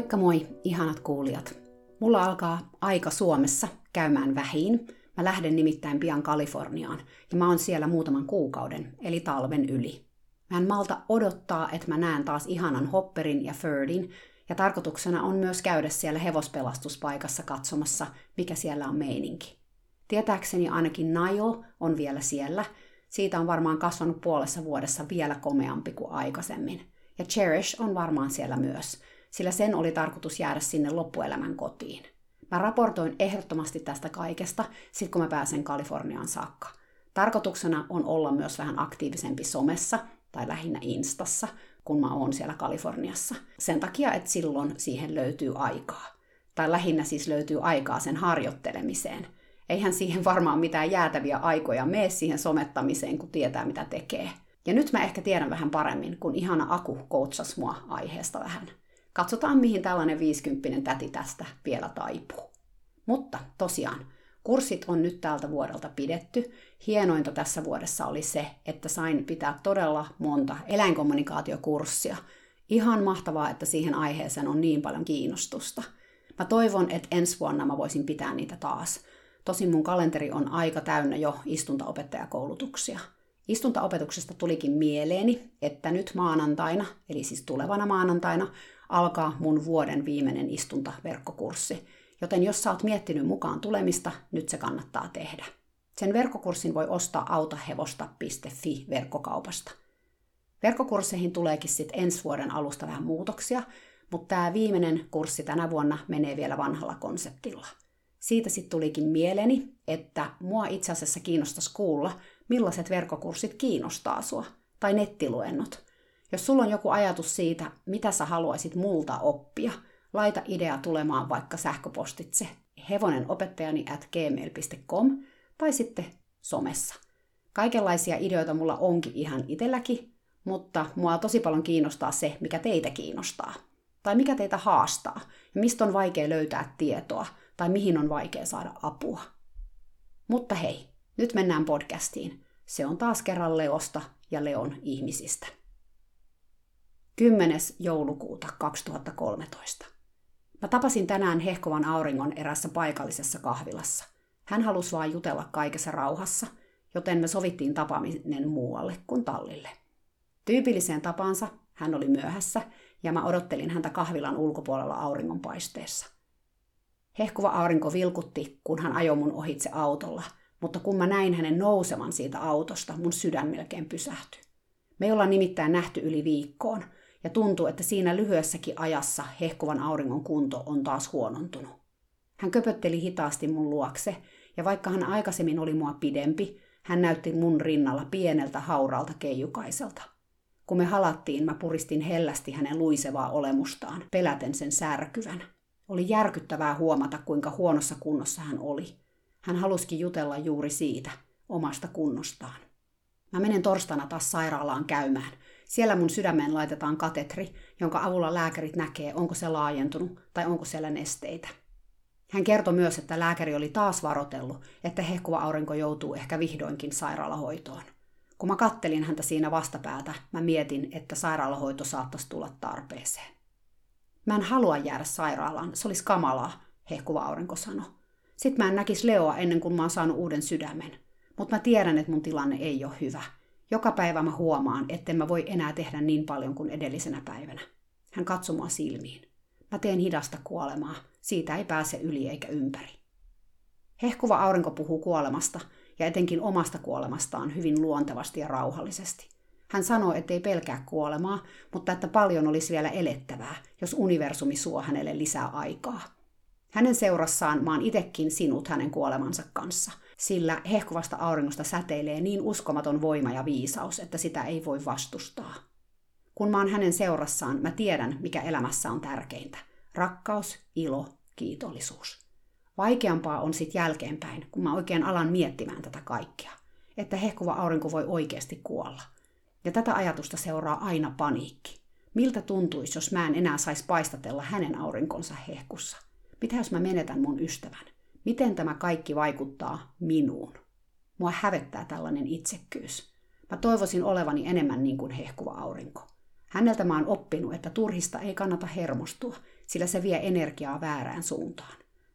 Moikka moi, ihanat kuulijat. Mulla alkaa aika Suomessa käymään vähin. Mä lähden nimittäin pian Kaliforniaan ja mä oon siellä muutaman kuukauden, eli talven yli. Mä en malta odottaa, että mä näen taas ihanan Hopperin ja Ferdin, ja tarkoituksena on myös käydä siellä hevospelastuspaikassa katsomassa, mikä siellä on meininki. Tietääkseni ainakin Nile on vielä siellä. Siitä on varmaan kasvanut puolessa vuodessa vielä komeampi kuin aikaisemmin. Ja Cherish on varmaan siellä myös – sillä sen oli tarkoitus jäädä sinne loppuelämän kotiin. Mä raportoin ehdottomasti tästä kaikesta, sit kun mä pääsen Kaliforniaan saakka. Tarkoituksena on olla myös vähän aktiivisempi somessa, tai lähinnä Instassa, kun mä oon siellä Kaliforniassa. Sen takia, että silloin siihen löytyy aikaa. Tai lähinnä siis löytyy aikaa sen harjoittelemiseen. Eihän siihen varmaan mitään jäätäviä aikoja mene siihen somettamiseen, kun tietää mitä tekee. Ja nyt mä ehkä tiedän vähän paremmin, kun ihana Aku koutsas mua aiheesta vähän. Katsotaan, mihin tällainen 50 täti tästä vielä taipuu. Mutta tosiaan, kurssit on nyt tältä vuodelta pidetty. Hienointa tässä vuodessa oli se, että sain pitää todella monta eläinkommunikaatiokurssia. Ihan mahtavaa, että siihen aiheeseen on niin paljon kiinnostusta. Mä toivon, että ensi vuonna mä voisin pitää niitä taas. Tosin mun kalenteri on aika täynnä jo istuntaopettajakoulutuksia. Istuntaopetuksesta tulikin mieleeni, että nyt maanantaina, eli siis tulevana maanantaina, alkaa mun vuoden viimeinen istuntaverkkokurssi. Joten jos sä oot miettinyt mukaan tulemista, nyt se kannattaa tehdä. Sen verkkokurssin voi ostaa autahevosta.fi verkkokaupasta. Verkkokursseihin tuleekin sitten ensi vuoden alusta vähän muutoksia, mutta tämä viimeinen kurssi tänä vuonna menee vielä vanhalla konseptilla. Siitä sitten tulikin mieleeni, että mua itse asiassa kiinnostaisi kuulla, millaiset verkkokurssit kiinnostaa sua, tai nettiluennot – jos sulla on joku ajatus siitä, mitä sä haluaisit multa oppia, laita idea tulemaan vaikka sähköpostitse hevonenopettajani at gmail.com tai sitten somessa. Kaikenlaisia ideoita mulla onkin ihan itselläkin, mutta mua tosi paljon kiinnostaa se, mikä teitä kiinnostaa. Tai mikä teitä haastaa, ja mistä on vaikea löytää tietoa, tai mihin on vaikea saada apua. Mutta hei, nyt mennään podcastiin. Se on taas kerran Leosta ja Leon ihmisistä. 10. joulukuuta 2013. Mä tapasin tänään hehkovan auringon erässä paikallisessa kahvilassa. Hän halusi vain jutella kaikessa rauhassa, joten me sovittiin tapaaminen muualle kuin tallille. Tyypilliseen tapansa hän oli myöhässä ja mä odottelin häntä kahvilan ulkopuolella auringonpaisteessa. Hehkuva aurinko vilkutti, kun hän ajoi mun ohitse autolla, mutta kun mä näin hänen nousevan siitä autosta, mun sydän melkein pysähtyi. Me ollaan nimittäin nähty yli viikkoon – ja tuntuu, että siinä lyhyessäkin ajassa hehkuvan auringon kunto on taas huonontunut. Hän köpötteli hitaasti mun luokse, ja vaikka hän aikaisemmin oli mua pidempi, hän näytti mun rinnalla pieneltä hauralta keijukaiselta. Kun me halattiin, mä puristin hellästi hänen luisevaa olemustaan, peläten sen särkyvän. Oli järkyttävää huomata, kuinka huonossa kunnossa hän oli. Hän haluski jutella juuri siitä, omasta kunnostaan. Mä menen torstaina taas sairaalaan käymään, siellä mun sydämeen laitetaan katetri, jonka avulla lääkärit näkee, onko se laajentunut tai onko siellä nesteitä. Hän kertoi myös, että lääkäri oli taas varotellut, että hehkuva aurinko joutuu ehkä vihdoinkin sairaalahoitoon. Kun mä kattelin häntä siinä vastapäätä, mä mietin, että sairaalahoito saattaisi tulla tarpeeseen. Mä en halua jäädä sairaalaan, se olisi kamalaa, hehkuva aurinko sanoi. Sitten mä en näkisi Leoa ennen kuin mä oon saanut uuden sydämen. Mutta mä tiedän, että mun tilanne ei ole hyvä – joka päivä mä huomaan, etten mä voi enää tehdä niin paljon kuin edellisenä päivänä. Hän katsoi mua silmiin. Mä teen hidasta kuolemaa. Siitä ei pääse yli eikä ympäri. Hehkuva aurinko puhuu kuolemasta ja etenkin omasta kuolemastaan hyvin luontevasti ja rauhallisesti. Hän sanoo, ettei pelkää kuolemaa, mutta että paljon olisi vielä elettävää, jos universumi suo hänelle lisää aikaa. Hänen seurassaan maan itekin sinut hänen kuolemansa kanssa – sillä hehkuvasta auringosta säteilee niin uskomaton voima ja viisaus, että sitä ei voi vastustaa. Kun mä oon hänen seurassaan, mä tiedän, mikä elämässä on tärkeintä. Rakkaus, ilo, kiitollisuus. Vaikeampaa on sitten jälkeenpäin, kun mä oikein alan miettimään tätä kaikkea. Että hehkuva aurinko voi oikeasti kuolla. Ja tätä ajatusta seuraa aina paniikki. Miltä tuntuisi, jos mä en enää saisi paistatella hänen aurinkonsa hehkussa? Mitä jos mä menetän mun ystävän? Miten tämä kaikki vaikuttaa minuun? Mua hävettää tällainen itsekkyys. Mä toivoisin olevani enemmän niin kuin hehkuva aurinko. Häneltä mä oon oppinut, että turhista ei kannata hermostua, sillä se vie energiaa väärään suuntaan.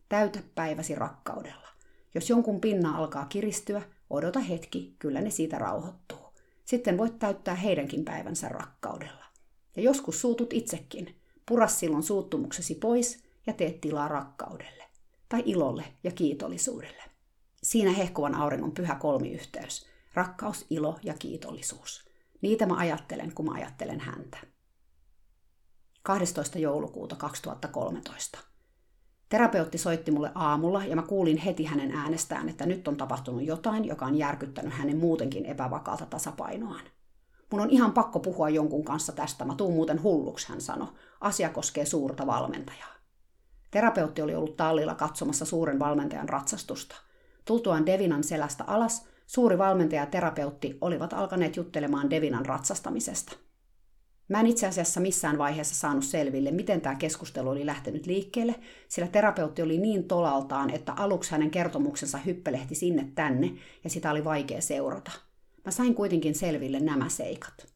Täytä päiväsi rakkaudella. Jos jonkun pinna alkaa kiristyä, odota hetki, kyllä ne siitä rauhoittuu. Sitten voit täyttää heidänkin päivänsä rakkaudella. Ja joskus suutut itsekin. Pura silloin suuttumuksesi pois ja tee tilaa rakkaudelle. Tai ilolle ja kiitollisuudelle. Siinä hehkuvan auringon pyhä kolmiyhteys. Rakkaus, ilo ja kiitollisuus. Niitä mä ajattelen, kun mä ajattelen häntä. 12. joulukuuta 2013. Terapeutti soitti mulle aamulla ja mä kuulin heti hänen äänestään, että nyt on tapahtunut jotain, joka on järkyttänyt hänen muutenkin epävakaalta tasapainoaan. Mun on ihan pakko puhua jonkun kanssa tästä, mä tuun muuten hulluksi, hän sanoi. Asia koskee suurta valmentajaa. Terapeutti oli ollut tallilla katsomassa suuren valmentajan ratsastusta. Tultuaan Devinan selästä alas, suuri valmentaja ja terapeutti olivat alkaneet juttelemaan Devinan ratsastamisesta. Mä en itse asiassa missään vaiheessa saanut selville, miten tämä keskustelu oli lähtenyt liikkeelle, sillä terapeutti oli niin tolaltaan, että aluksi hänen kertomuksensa hyppelehti sinne tänne ja sitä oli vaikea seurata. Mä sain kuitenkin selville nämä seikat.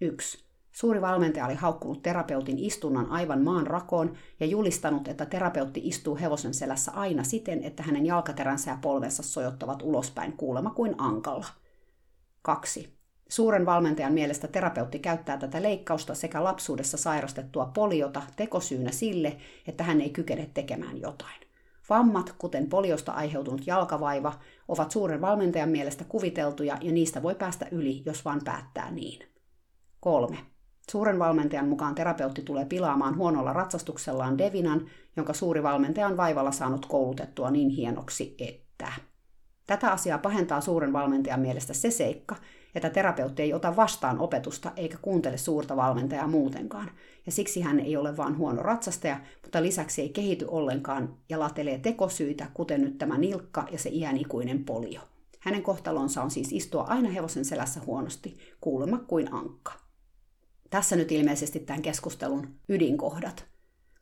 1. Suuri valmentaja oli haukkunut terapeutin istunnan aivan maan rakoon ja julistanut, että terapeutti istuu hevosen selässä aina siten, että hänen jalkateränsä ja polvensa sojottavat ulospäin kuulema kuin ankalla. 2. Suuren valmentajan mielestä terapeutti käyttää tätä leikkausta sekä lapsuudessa sairastettua poliota tekosyynä sille, että hän ei kykene tekemään jotain. Vammat, kuten poliosta aiheutunut jalkavaiva, ovat suuren valmentajan mielestä kuviteltuja ja niistä voi päästä yli, jos vain päättää niin. 3. Suuren valmentajan mukaan terapeutti tulee pilaamaan huonolla ratsastuksellaan Devinan, jonka suuri valmentaja on vaivalla saanut koulutettua niin hienoksi, että... Tätä asiaa pahentaa suuren valmentajan mielestä se seikka, että terapeutti ei ota vastaan opetusta eikä kuuntele suurta valmentajaa muutenkaan. Ja siksi hän ei ole vain huono ratsastaja, mutta lisäksi ei kehity ollenkaan ja latelee tekosyitä, kuten nyt tämä nilkka ja se iänikuinen polio. Hänen kohtalonsa on siis istua aina hevosen selässä huonosti, kuulemma kuin ankka. Tässä nyt ilmeisesti tämän keskustelun ydinkohdat.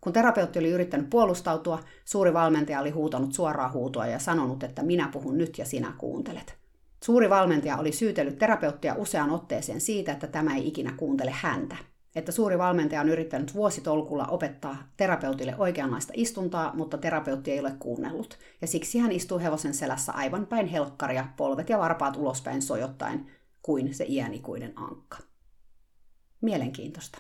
Kun terapeutti oli yrittänyt puolustautua, suuri valmentaja oli huutanut suoraa huutoa ja sanonut, että minä puhun nyt ja sinä kuuntelet. Suuri valmentaja oli syytellyt terapeuttia useaan otteeseen siitä, että tämä ei ikinä kuuntele häntä. Että suuri valmentaja on yrittänyt vuositolkulla opettaa terapeutille oikeanlaista istuntaa, mutta terapeutti ei ole kuunnellut. Ja siksi hän istuu hevosen selässä aivan päin helkkaria, polvet ja varpaat ulospäin sojottaen, kuin se iänikuinen ankka. Mielenkiintoista.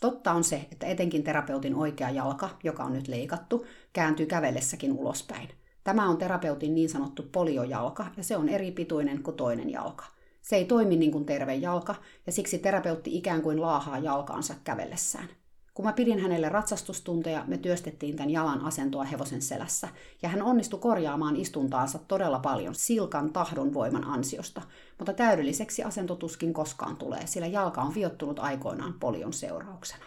Totta on se, että etenkin terapeutin oikea jalka, joka on nyt leikattu, kääntyy kävellessäkin ulospäin – Tämä on terapeutin niin sanottu poliojalka ja se on eri pituinen kuin toinen jalka. Se ei toimi niin kuin terve jalka ja siksi terapeutti ikään kuin laahaa jalkaansa kävellessään. Kun mä pidin hänelle ratsastustunteja, me työstettiin tämän jalan asentoa hevosen selässä, ja hän onnistui korjaamaan istuntaansa todella paljon silkan tahdon voiman ansiosta, mutta täydelliseksi asentotuskin koskaan tulee, sillä jalka on viottunut aikoinaan polion seurauksena.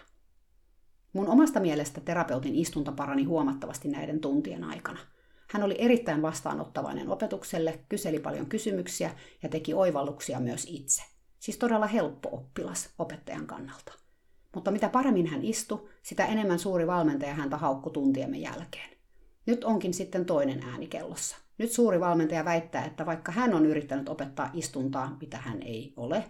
Mun omasta mielestä terapeutin istunta parani huomattavasti näiden tuntien aikana – hän oli erittäin vastaanottavainen opetukselle, kyseli paljon kysymyksiä ja teki oivalluksia myös itse. Siis todella helppo oppilas opettajan kannalta. Mutta mitä paremmin hän istui, sitä enemmän suuri valmentaja häntä haukku tuntiemme jälkeen. Nyt onkin sitten toinen ääni kellossa. Nyt suuri valmentaja väittää, että vaikka hän on yrittänyt opettaa istuntaa, mitä hän ei ole,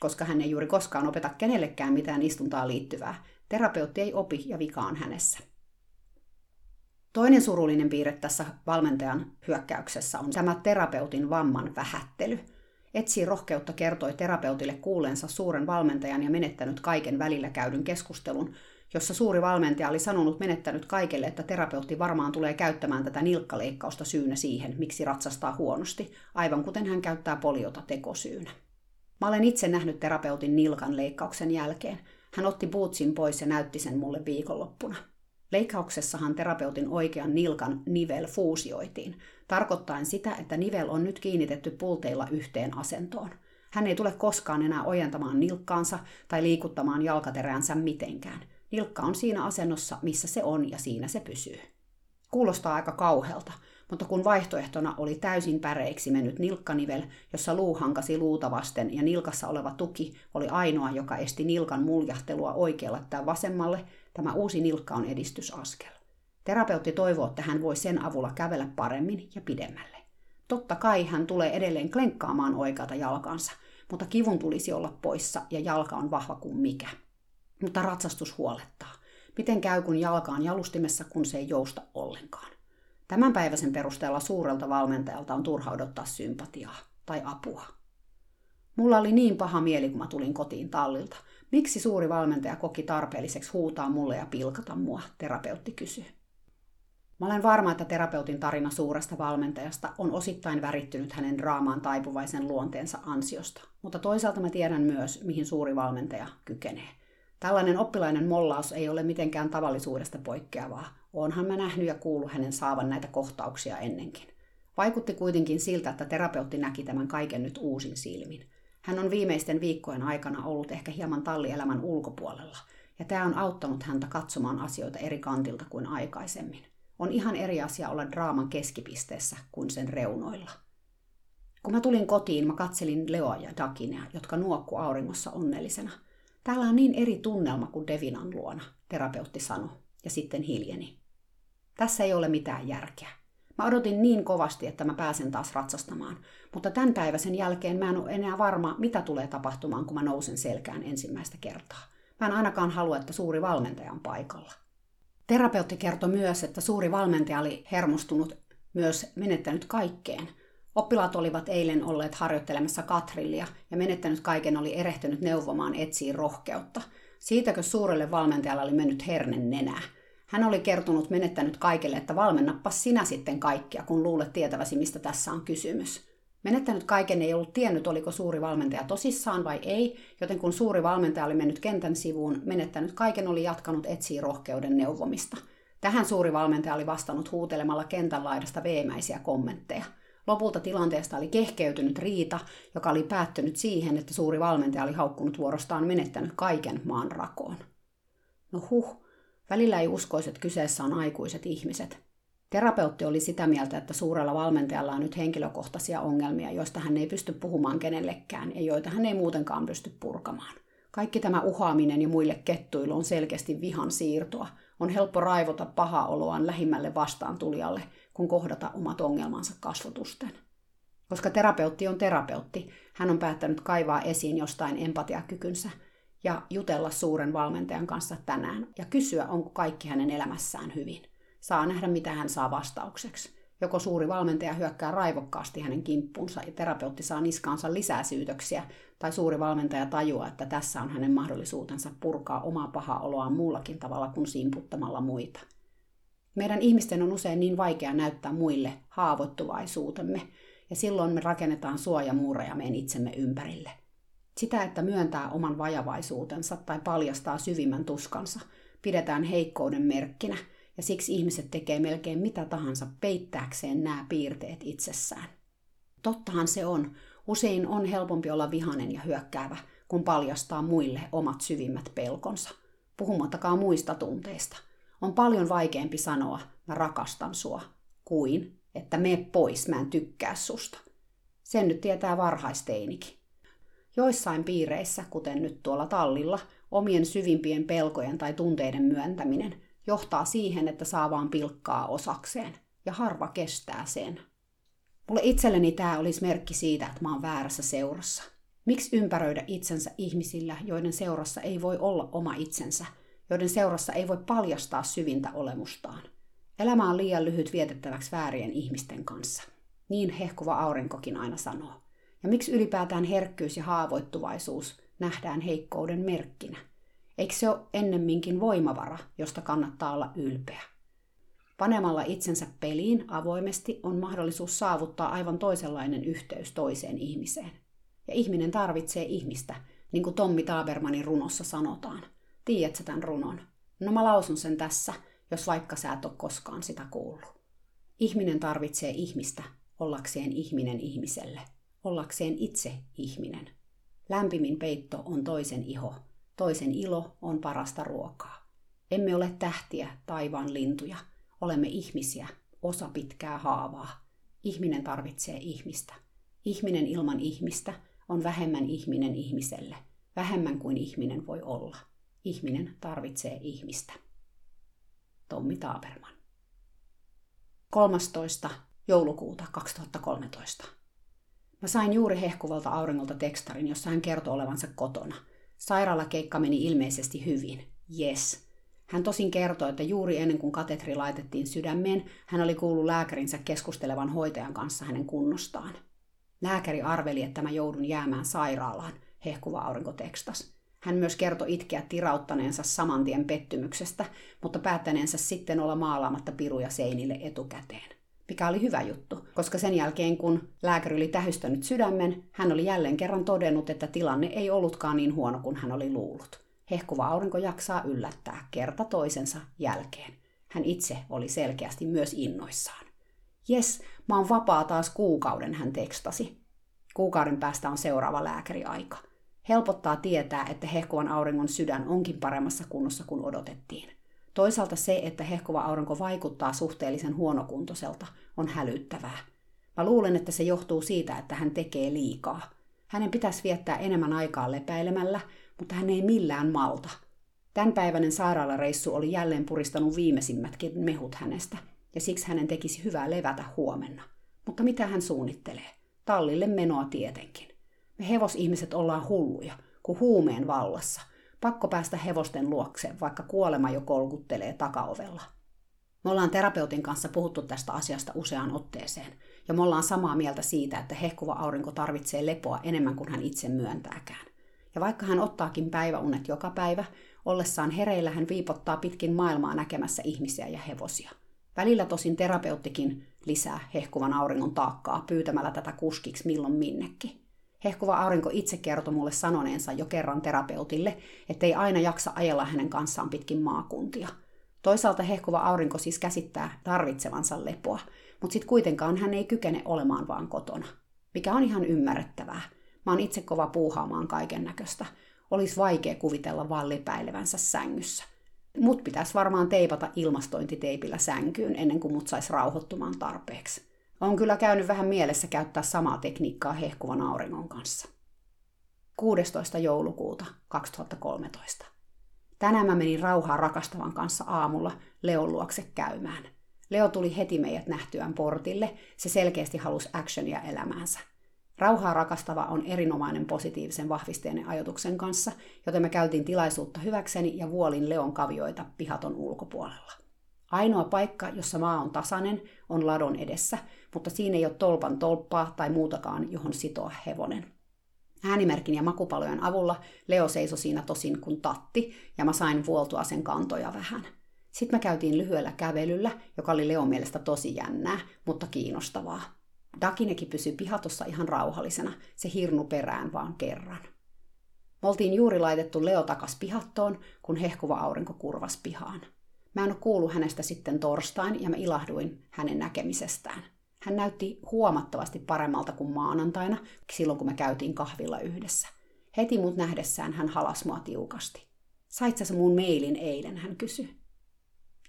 koska hän ei juuri koskaan opeta kenellekään mitään istuntaa liittyvää, terapeutti ei opi ja vika on hänessä. Toinen surullinen piirre tässä valmentajan hyökkäyksessä on tämä terapeutin vamman vähättely. Etsi rohkeutta kertoi terapeutille kuuleensa suuren valmentajan ja menettänyt kaiken välillä käydyn keskustelun, jossa suuri valmentaja oli sanonut menettänyt kaikelle, että terapeutti varmaan tulee käyttämään tätä nilkkaleikkausta syynä siihen, miksi ratsastaa huonosti, aivan kuten hän käyttää poliota tekosyynä. Mä olen itse nähnyt terapeutin nilkan leikkauksen jälkeen. Hän otti bootsin pois ja näytti sen mulle viikonloppuna. Leikkauksessahan terapeutin oikean nilkan nivel fuusioitiin, tarkoittaen sitä, että nivel on nyt kiinnitetty pulteilla yhteen asentoon. Hän ei tule koskaan enää ojentamaan nilkkaansa tai liikuttamaan jalkateräänsä mitenkään. Nilkka on siinä asennossa, missä se on ja siinä se pysyy. Kuulostaa aika kauhelta, mutta kun vaihtoehtona oli täysin päreiksi mennyt nilkkanivel, jossa luu hankasi luuta vasten ja nilkassa oleva tuki oli ainoa, joka esti nilkan muljahtelua oikealle tai vasemmalle, tämä uusi nilkka on edistysaskel. Terapeutti toivoo, että hän voi sen avulla kävellä paremmin ja pidemmälle. Totta kai hän tulee edelleen klenkkaamaan oikeata jalkansa, mutta kivun tulisi olla poissa ja jalka on vahva kuin mikä. Mutta ratsastus huolettaa. Miten käy, kun jalka on jalustimessa, kun se ei jousta ollenkaan? Tämän päiväisen perusteella suurelta valmentajalta on turha odottaa sympatiaa tai apua. Mulla oli niin paha mieli, kun mä tulin kotiin tallilta. Miksi suuri valmentaja koki tarpeelliseksi huutaa mulle ja pilkata mua, terapeutti kysyi. Mä olen varma, että terapeutin tarina suuresta valmentajasta on osittain värittynyt hänen draamaan taipuvaisen luonteensa ansiosta, mutta toisaalta mä tiedän myös, mihin suuri valmentaja kykenee. Tällainen oppilainen mollaus ei ole mitenkään tavallisuudesta poikkeavaa. Oonhan mä nähnyt ja kuullut hänen saavan näitä kohtauksia ennenkin. Vaikutti kuitenkin siltä, että terapeutti näki tämän kaiken nyt uusin silmin. Hän on viimeisten viikkojen aikana ollut ehkä hieman tallielämän ulkopuolella, ja tämä on auttanut häntä katsomaan asioita eri kantilta kuin aikaisemmin. On ihan eri asia olla draaman keskipisteessä kuin sen reunoilla. Kun mä tulin kotiin, mä katselin Leoa ja Dakinia, jotka nuokku auringossa onnellisena – Täällä on niin eri tunnelma kuin Devinan luona, terapeutti sanoi, ja sitten hiljeni. Tässä ei ole mitään järkeä. Mä odotin niin kovasti, että mä pääsen taas ratsastamaan, mutta tämän päiväisen jälkeen mä en ole enää varma, mitä tulee tapahtumaan, kun mä nousen selkään ensimmäistä kertaa. Mä en ainakaan halua, että suuri valmentaja on paikalla. Terapeutti kertoi myös, että suuri valmentaja oli hermostunut myös menettänyt kaikkeen – Oppilaat olivat eilen olleet harjoittelemassa katrillia ja menettänyt kaiken oli erehtynyt neuvomaan etsiin rohkeutta. Siitäkö suurelle valmentajalle oli mennyt hernen nenää. Hän oli kertonut menettänyt kaikille, että valmennappa sinä sitten kaikkia, kun luulet tietäväsi, mistä tässä on kysymys. Menettänyt kaiken ei ollut tiennyt, oliko suuri valmentaja tosissaan vai ei, joten kun suuri valmentaja oli mennyt kentän sivuun, menettänyt kaiken oli jatkanut etsiä rohkeuden neuvomista. Tähän suuri valmentaja oli vastannut huutelemalla kentän laidasta veemäisiä kommentteja – Lopulta tilanteesta oli kehkeytynyt riita, joka oli päättynyt siihen, että suuri valmentaja oli haukkunut vuorostaan menettänyt kaiken maan rakoon. No huh, välillä ei uskoisi, että kyseessä on aikuiset ihmiset. Terapeutti oli sitä mieltä, että suurella valmentajalla on nyt henkilökohtaisia ongelmia, joista hän ei pysty puhumaan kenellekään ja joita hän ei muutenkaan pysty purkamaan. Kaikki tämä uhaaminen ja muille kettuilu on selkeästi vihan siirtoa. On helppo raivota paha oloaan lähimmälle vastaan tulijalle – kuin kohdata omat ongelmansa kasvotusten. Koska terapeutti on terapeutti, hän on päättänyt kaivaa esiin jostain empatiakykynsä ja jutella suuren valmentajan kanssa tänään ja kysyä, onko kaikki hänen elämässään hyvin. Saa nähdä, mitä hän saa vastaukseksi. Joko suuri valmentaja hyökkää raivokkaasti hänen kimppunsa ja terapeutti saa niskaansa lisää syytöksiä, tai suuri valmentaja tajuaa, että tässä on hänen mahdollisuutensa purkaa omaa pahaa oloaan muullakin tavalla kuin simputtamalla muita. Meidän ihmisten on usein niin vaikea näyttää muille haavoittuvaisuutemme, ja silloin me rakennetaan suojamuureja meidän itsemme ympärille. Sitä, että myöntää oman vajavaisuutensa tai paljastaa syvimmän tuskansa, pidetään heikkouden merkkinä, ja siksi ihmiset tekee melkein mitä tahansa peittääkseen nämä piirteet itsessään. Tottahan se on. Usein on helpompi olla vihanen ja hyökkäävä, kun paljastaa muille omat syvimmät pelkonsa, puhumattakaan muista tunteista – on paljon vaikeampi sanoa, mä rakastan sua, kuin että me pois, mä en tykkää susta. Sen nyt tietää varhaisteinikin. Joissain piireissä, kuten nyt tuolla tallilla, omien syvimpien pelkojen tai tunteiden myöntäminen johtaa siihen, että saa vaan pilkkaa osakseen, ja harva kestää sen. Mulle itselleni tämä olisi merkki siitä, että mä oon väärässä seurassa. Miksi ympäröidä itsensä ihmisillä, joiden seurassa ei voi olla oma itsensä – joiden seurassa ei voi paljastaa syvintä olemustaan. Elämä on liian lyhyt vietettäväksi väärien ihmisten kanssa. Niin hehkuva aurinkokin aina sanoo. Ja miksi ylipäätään herkkyys ja haavoittuvaisuus nähdään heikkouden merkkinä? Eikö se ole ennemminkin voimavara, josta kannattaa olla ylpeä? Panemalla itsensä peliin avoimesti on mahdollisuus saavuttaa aivan toisenlainen yhteys toiseen ihmiseen. Ja ihminen tarvitsee ihmistä, niin kuin Tommi Tabermanin runossa sanotaan – Tiedätkö tämän runon? No mä lausun sen tässä, jos vaikka sä et ole koskaan sitä kuullut. Ihminen tarvitsee ihmistä ollakseen ihminen ihmiselle, ollakseen itse ihminen. Lämpimin peitto on toisen iho, toisen ilo on parasta ruokaa. Emme ole tähtiä, taivaan lintuja. Olemme ihmisiä, osa pitkää haavaa. Ihminen tarvitsee ihmistä. Ihminen ilman ihmistä on vähemmän ihminen ihmiselle, vähemmän kuin ihminen voi olla. Ihminen tarvitsee ihmistä. Tommi Taaperman. 13. joulukuuta 2013. Mä sain juuri hehkuvalta auringolta tekstarin, jossa hän kertoi olevansa kotona. Sairaalakeikka meni ilmeisesti hyvin. Yes. Hän tosin kertoi, että juuri ennen kuin katetri laitettiin sydämeen, hän oli kuullut lääkärinsä keskustelevan hoitajan kanssa hänen kunnostaan. Lääkäri arveli, että mä joudun jäämään sairaalaan, hehkuva aurinko tekstas. Hän myös kertoi itkeä tirauttaneensa saman tien pettymyksestä, mutta päättäneensä sitten olla maalaamatta piruja seinille etukäteen. Mikä oli hyvä juttu, koska sen jälkeen kun lääkäri oli tähystänyt sydämen, hän oli jälleen kerran todennut, että tilanne ei ollutkaan niin huono kuin hän oli luullut. Hehkuva aurinko jaksaa yllättää kerta toisensa jälkeen. Hän itse oli selkeästi myös innoissaan. Jes, mä oon vapaa taas kuukauden, hän tekstasi. Kuukauden päästä on seuraava lääkäriaika. Helpottaa tietää, että hehkuvan auringon sydän onkin paremmassa kunnossa kuin odotettiin. Toisaalta se, että hehkuva aurinko vaikuttaa suhteellisen huonokuntoiselta, on hälyttävää. Mä luulen, että se johtuu siitä, että hän tekee liikaa. Hänen pitäisi viettää enemmän aikaa lepäilemällä, mutta hän ei millään malta. Tämänpäiväinen sairaalareissu oli jälleen puristanut viimeisimmätkin mehut hänestä, ja siksi hänen tekisi hyvää levätä huomenna. Mutta mitä hän suunnittelee? Tallille menoa tietenkin. Me hevosihmiset ollaan hulluja, kuin huumeen vallassa. Pakko päästä hevosten luokse, vaikka kuolema jo kolkuttelee takaovella. Me ollaan terapeutin kanssa puhuttu tästä asiasta useaan otteeseen, ja me ollaan samaa mieltä siitä, että hehkuva aurinko tarvitsee lepoa enemmän kuin hän itse myöntääkään. Ja vaikka hän ottaakin päiväunet joka päivä, ollessaan hereillä hän viipottaa pitkin maailmaa näkemässä ihmisiä ja hevosia. Välillä tosin terapeuttikin lisää hehkuvan auringon taakkaa pyytämällä tätä kuskiksi milloin minnekin. Hehkuva aurinko itse kertoi mulle sanoneensa jo kerran terapeutille, ettei aina jaksa ajella hänen kanssaan pitkin maakuntia. Toisaalta hehkuva aurinko siis käsittää tarvitsevansa lepoa, mutta sitten kuitenkaan hän ei kykene olemaan vaan kotona. Mikä on ihan ymmärrettävää. Mä oon itse kova puuhaamaan kaiken näköistä. Olisi vaikea kuvitella vaan lepäilevänsä sängyssä. Mut pitäisi varmaan teipata ilmastointiteipillä sänkyyn ennen kuin mut saisi rauhoittumaan tarpeeksi. On kyllä käynyt vähän mielessä käyttää samaa tekniikkaa hehkuvan auringon kanssa. 16. joulukuuta 2013. Tänään mä menin rauhaa rakastavan kanssa aamulla Leon luokse käymään. Leo tuli heti meidät nähtyään portille, se selkeästi halusi actionia elämäänsä. Rauhaa rakastava on erinomainen positiivisen vahvisteinen ajatuksen kanssa, joten me käytiin tilaisuutta hyväkseni ja vuolin Leon kavioita pihaton ulkopuolella. Ainoa paikka, jossa maa on tasainen, on ladon edessä, mutta siinä ei ole tolpan tolppaa tai muutakaan, johon sitoa hevonen. Äänimerkin ja makupalojen avulla Leo seisoi siinä tosin kuin tatti, ja mä sain vuoltua sen kantoja vähän. Sitten me käytiin lyhyellä kävelyllä, joka oli Leon mielestä tosi jännää, mutta kiinnostavaa. Dakinekin pysyi pihatossa ihan rauhallisena, se hirnu perään vaan kerran. Me oltiin juuri laitettu Leo takas pihattoon, kun hehkuva aurinko kurvas pihaan. Mä en ole kuullut hänestä sitten torstain ja mä ilahduin hänen näkemisestään. Hän näytti huomattavasti paremmalta kuin maanantaina, silloin kun me käytiin kahvilla yhdessä. Heti mut nähdessään hän halas mua tiukasti. Sait sä mun mailin eilen, hän kysyi.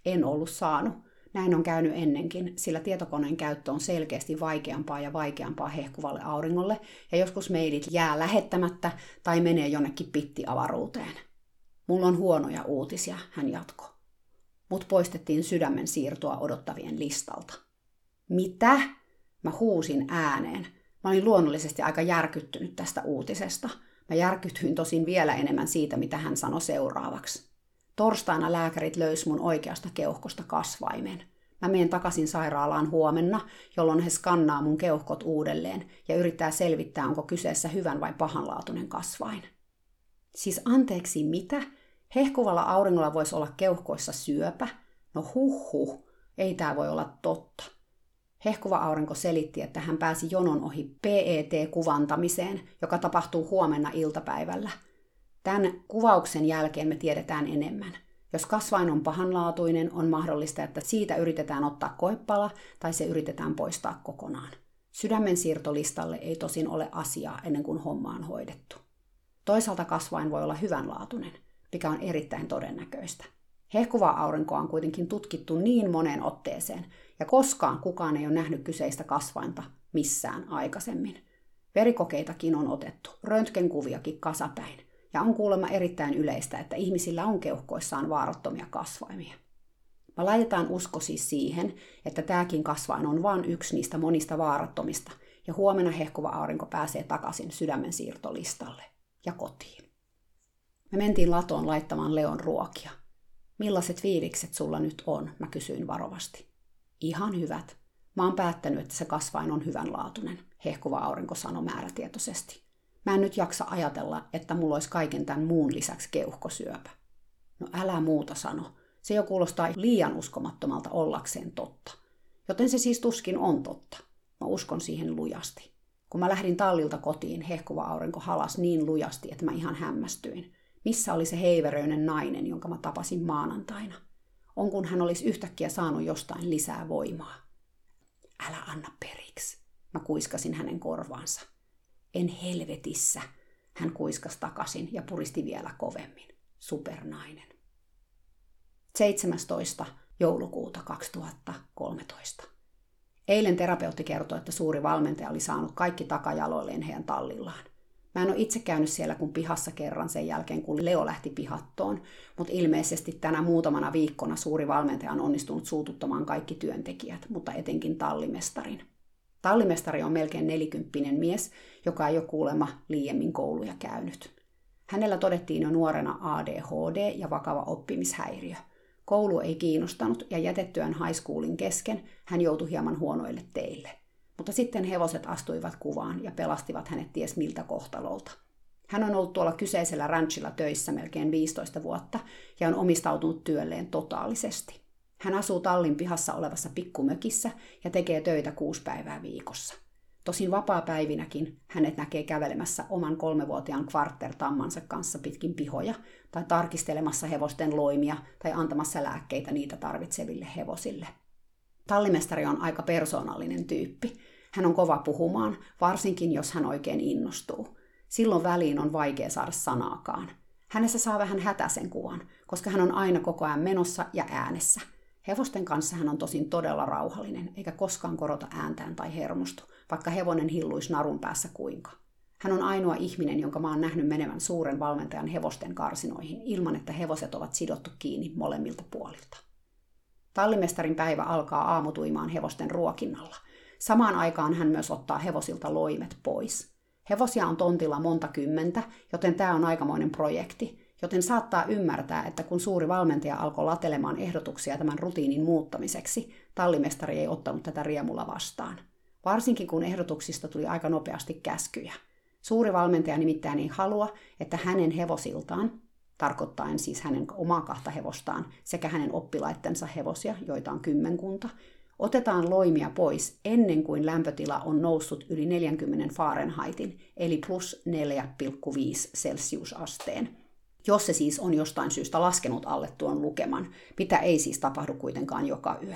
En ollut saanut. Näin on käynyt ennenkin, sillä tietokoneen käyttö on selkeästi vaikeampaa ja vaikeampaa hehkuvalle auringolle, ja joskus mailit jää lähettämättä tai menee jonnekin pittiavaruuteen. Mulla on huonoja uutisia, hän jatkoi. Mut poistettiin sydämen siirtoa odottavien listalta. Mitä? Mä huusin ääneen. Mä olin luonnollisesti aika järkyttynyt tästä uutisesta. Mä järkytyin tosin vielä enemmän siitä, mitä hän sanoi seuraavaksi. Torstaina lääkärit löys mun oikeasta keuhkosta kasvaimen. Mä menen takaisin sairaalaan huomenna, jolloin he skannaa mun keuhkot uudelleen ja yrittää selvittää, onko kyseessä hyvän vai pahanlaatuinen kasvain. Siis anteeksi, mitä? Hehkuvalla auringolla voisi olla keuhkoissa syöpä? No huh huh, ei tämä voi olla totta. Hehkuva aurinko selitti, että hän pääsi jonon ohi PET-kuvantamiseen, joka tapahtuu huomenna iltapäivällä. Tämän kuvauksen jälkeen me tiedetään enemmän. Jos kasvain on pahanlaatuinen, on mahdollista, että siitä yritetään ottaa koepala tai se yritetään poistaa kokonaan. Sydämen siirtolistalle ei tosin ole asiaa ennen kuin homma on hoidettu. Toisaalta kasvain voi olla hyvänlaatuinen, mikä on erittäin todennäköistä. Hehkuvaa aurinkoa on kuitenkin tutkittu niin moneen otteeseen, ja koskaan kukaan ei ole nähnyt kyseistä kasvainta missään aikaisemmin. Verikokeitakin on otettu, röntgenkuviakin kasapäin, ja on kuulemma erittäin yleistä, että ihmisillä on keuhkoissaan vaarattomia kasvaimia. Me laitetaan usko siis siihen, että tämäkin kasvain on vain yksi niistä monista vaarattomista, ja huomenna hehkuva aurinko pääsee takaisin sydämen siirtolistalle ja kotiin. Me mentiin latoon laittamaan Leon ruokia. Millaiset fiilikset sulla nyt on, mä kysyin varovasti. Ihan hyvät. Mä oon päättänyt, että se kasvain on hyvänlaatuinen, hehkuva aurinko sanoi määrätietoisesti. Mä en nyt jaksa ajatella, että mulla olisi kaiken tämän muun lisäksi keuhkosyöpä. No älä muuta sano. Se jo kuulostaa liian uskomattomalta ollakseen totta. Joten se siis tuskin on totta. Mä uskon siihen lujasti. Kun mä lähdin tallilta kotiin, hehkuva aurinko halas niin lujasti, että mä ihan hämmästyin. Missä oli se heiveröinen nainen, jonka mä tapasin maanantaina? On kun hän olisi yhtäkkiä saanut jostain lisää voimaa. Älä anna periksi, mä kuiskasin hänen korvaansa. En helvetissä, hän kuiskas takaisin ja puristi vielä kovemmin. Supernainen. 17. joulukuuta 2013. Eilen terapeutti kertoi, että suuri valmentaja oli saanut kaikki takajaloilleen heidän tallillaan. Mä en ole itse käynyt siellä kuin pihassa kerran sen jälkeen, kun Leo lähti pihattoon, mutta ilmeisesti tänä muutamana viikkona suuri valmentaja on onnistunut suututtamaan kaikki työntekijät, mutta etenkin tallimestarin. Tallimestari on melkein nelikymppinen mies, joka ei ole kuulemma liiemmin kouluja käynyt. Hänellä todettiin jo nuorena ADHD ja vakava oppimishäiriö. Koulu ei kiinnostanut ja jätettyään high schoolin kesken hän joutui hieman huonoille teille. Mutta sitten hevoset astuivat kuvaan ja pelastivat hänet ties miltä kohtalolta. Hän on ollut tuolla kyseisellä ranchilla töissä melkein 15 vuotta ja on omistautunut työlleen totaalisesti. Hän asuu tallin pihassa olevassa pikkumökissä ja tekee töitä kuusi päivää viikossa. Tosin vapaa-päivinäkin hänet näkee kävelemässä oman kolmevuotiaan kvartertammansa kanssa pitkin pihoja tai tarkistelemassa hevosten loimia tai antamassa lääkkeitä niitä tarvitseville hevosille. Tallimestari on aika persoonallinen tyyppi. Hän on kova puhumaan, varsinkin jos hän oikein innostuu. Silloin väliin on vaikea saada sanaakaan. Hänessä saa vähän hätäisen kuvan, koska hän on aina koko ajan menossa ja äänessä. Hevosten kanssa hän on tosin todella rauhallinen, eikä koskaan korota ääntään tai hermostu, vaikka hevonen hilluisi narun päässä kuinka. Hän on ainoa ihminen, jonka mä oon nähnyt menevän suuren valmentajan hevosten karsinoihin ilman, että hevoset ovat sidottu kiinni molemmilta puolilta. Tallimestarin päivä alkaa aamutuimaan hevosten ruokinnalla. Samaan aikaan hän myös ottaa hevosilta loimet pois. Hevosia on tontilla monta kymmentä, joten tämä on aikamoinen projekti, joten saattaa ymmärtää, että kun suuri valmentaja alkoi latelemaan ehdotuksia tämän rutiinin muuttamiseksi, tallimestari ei ottanut tätä riemulla vastaan. Varsinkin kun ehdotuksista tuli aika nopeasti käskyjä. Suuri valmentaja nimittäin ei halua, että hänen hevosiltaan, tarkoittaen siis hänen omaa kahta hevostaan sekä hänen oppilaittensa hevosia, joita on kymmenkunta, otetaan loimia pois ennen kuin lämpötila on noussut yli 40 Fahrenheitin, eli plus 4,5 Celsius-asteen. Jos se siis on jostain syystä laskenut alle tuon lukeman, mitä ei siis tapahdu kuitenkaan joka yö.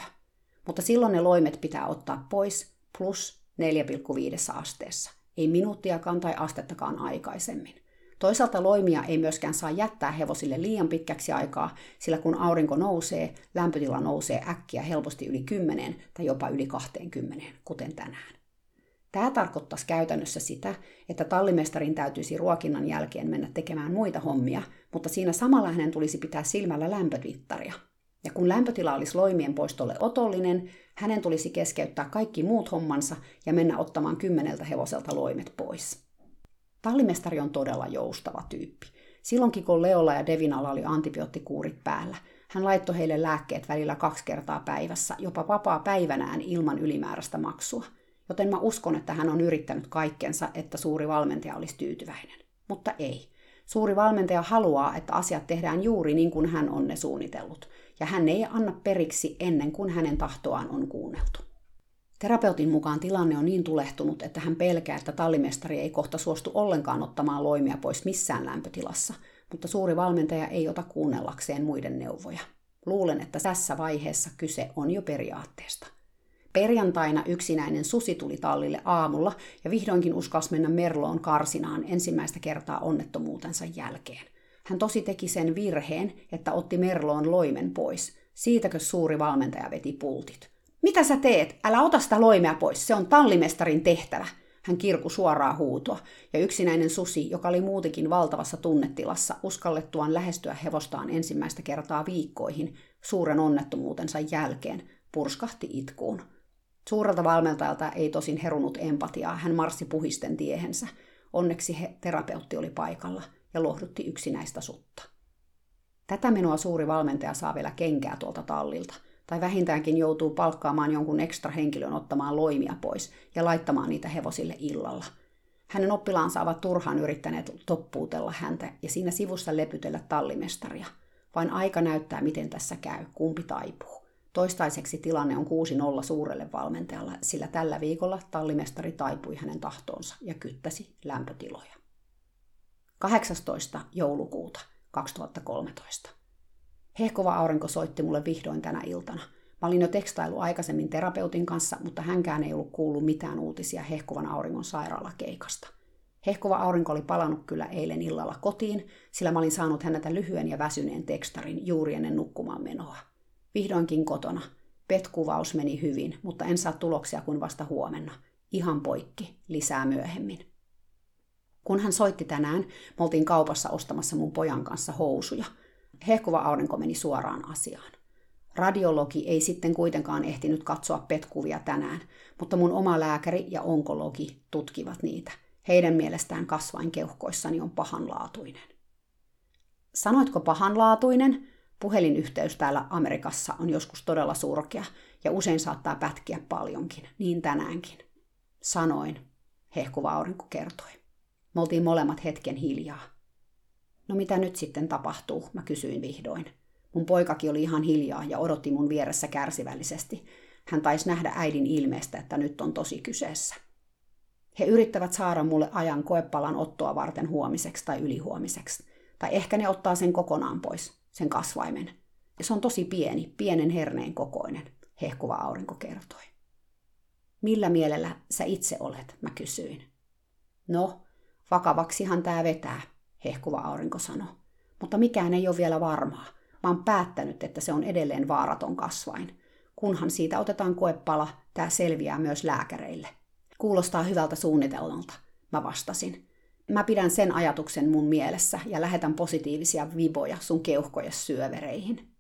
Mutta silloin ne loimet pitää ottaa pois plus 4,5 asteessa. Ei minuuttiakaan tai astettakaan aikaisemmin. Toisaalta loimia ei myöskään saa jättää hevosille liian pitkäksi aikaa, sillä kun aurinko nousee, lämpötila nousee äkkiä helposti yli 10 tai jopa yli 20, kuten tänään. Tämä tarkoittaisi käytännössä sitä, että tallimestarin täytyisi ruokinnan jälkeen mennä tekemään muita hommia, mutta siinä samalla hänen tulisi pitää silmällä lämpövittaria. Ja kun lämpötila olisi loimien poistolle otollinen, hänen tulisi keskeyttää kaikki muut hommansa ja mennä ottamaan kymmeneltä hevoselta loimet pois. Tallimestari on todella joustava tyyppi. Silloinkin kun Leolla ja Devinalla oli antibioottikuurit päällä, hän laittoi heille lääkkeet välillä kaksi kertaa päivässä, jopa vapaa päivänään ilman ylimääräistä maksua. Joten mä uskon, että hän on yrittänyt kaikkensa, että suuri valmentaja olisi tyytyväinen. Mutta ei. Suuri valmentaja haluaa, että asiat tehdään juuri niin kuin hän on ne suunnitellut, ja hän ei anna periksi ennen kuin hänen tahtoaan on kuunneltu. Terapeutin mukaan tilanne on niin tulehtunut, että hän pelkää, että tallimestari ei kohta suostu ollenkaan ottamaan loimia pois missään lämpötilassa, mutta suuri valmentaja ei ota kuunnellakseen muiden neuvoja. Luulen, että tässä vaiheessa kyse on jo periaatteesta. Perjantaina yksinäinen susi tuli tallille aamulla ja vihdoinkin uskalsi mennä Merloon karsinaan ensimmäistä kertaa onnettomuutensa jälkeen. Hän tosi teki sen virheen, että otti Merloon loimen pois. Siitäkö suuri valmentaja veti pultit. Mitä sä teet? Älä ota sitä loimea pois, se on tallimestarin tehtävä. Hän kirku suoraa huutoa, ja yksinäinen susi, joka oli muutenkin valtavassa tunnetilassa, uskallettuaan lähestyä hevostaan ensimmäistä kertaa viikkoihin suuren onnettomuutensa jälkeen, purskahti itkuun. Suurelta valmentajalta ei tosin herunut empatiaa, hän marssi puhisten tiehensä. Onneksi he, terapeutti oli paikalla ja lohdutti yksinäistä sutta. Tätä menoa suuri valmentaja saa vielä kenkää tuolta tallilta, tai vähintäänkin joutuu palkkaamaan jonkun ekstra henkilön ottamaan loimia pois ja laittamaan niitä hevosille illalla. Hänen oppilaansa ovat turhaan yrittäneet toppuutella häntä ja siinä sivussa lepytellä tallimestaria. Vain aika näyttää, miten tässä käy, kumpi taipuu. Toistaiseksi tilanne on 6-0 suurelle valmentajalle, sillä tällä viikolla tallimestari taipui hänen tahtoonsa ja kyttäsi lämpötiloja. 18. joulukuuta 2013. Hehkova aurinko soitti mulle vihdoin tänä iltana. Mä olin jo tekstailu aikaisemmin terapeutin kanssa, mutta hänkään ei ollut kuullut mitään uutisia hehkuvan auringon sairaalakeikasta. Hehkuva aurinko oli palannut kyllä eilen illalla kotiin, sillä mä olin saanut häneltä lyhyen ja väsyneen tekstarin juuri ennen nukkumaan menoa. Vihdoinkin kotona. PET-kuvaus meni hyvin, mutta en saa tuloksia kuin vasta huomenna. Ihan poikki, lisää myöhemmin. Kun hän soitti tänään, me oltiin kaupassa ostamassa mun pojan kanssa housuja. Hehkuva aurinko meni suoraan asiaan. Radiologi ei sitten kuitenkaan ehtinyt katsoa petkuvia tänään, mutta mun oma lääkäri ja onkologi tutkivat niitä. Heidän mielestään kasvain keuhkoissani on pahanlaatuinen. Sanoitko pahanlaatuinen? Puhelinyhteys täällä Amerikassa on joskus todella surkea ja usein saattaa pätkiä paljonkin, niin tänäänkin. Sanoin, hehkuva aurinko kertoi. Me oltiin molemmat hetken hiljaa. No mitä nyt sitten tapahtuu, mä kysyin vihdoin. Mun poikakin oli ihan hiljaa ja odotti mun vieressä kärsivällisesti. Hän taisi nähdä äidin ilmeestä, että nyt on tosi kyseessä. He yrittävät saada mulle ajan koepalan ottoa varten huomiseksi tai ylihuomiseksi. Tai ehkä ne ottaa sen kokonaan pois, sen kasvaimen. Ja se on tosi pieni, pienen herneen kokoinen, hehkuva aurinko kertoi. Millä mielellä sä itse olet, mä kysyin. No, vakavaksihan tää vetää, hehkuva aurinko sanoi. Mutta mikään ei ole vielä varmaa. Mä oon päättänyt, että se on edelleen vaaraton kasvain. Kunhan siitä otetaan koepala, tämä selviää myös lääkäreille. Kuulostaa hyvältä suunnitelmalta, mä vastasin. Mä pidän sen ajatuksen mun mielessä ja lähetän positiivisia viboja sun keuhkoja syövereihin.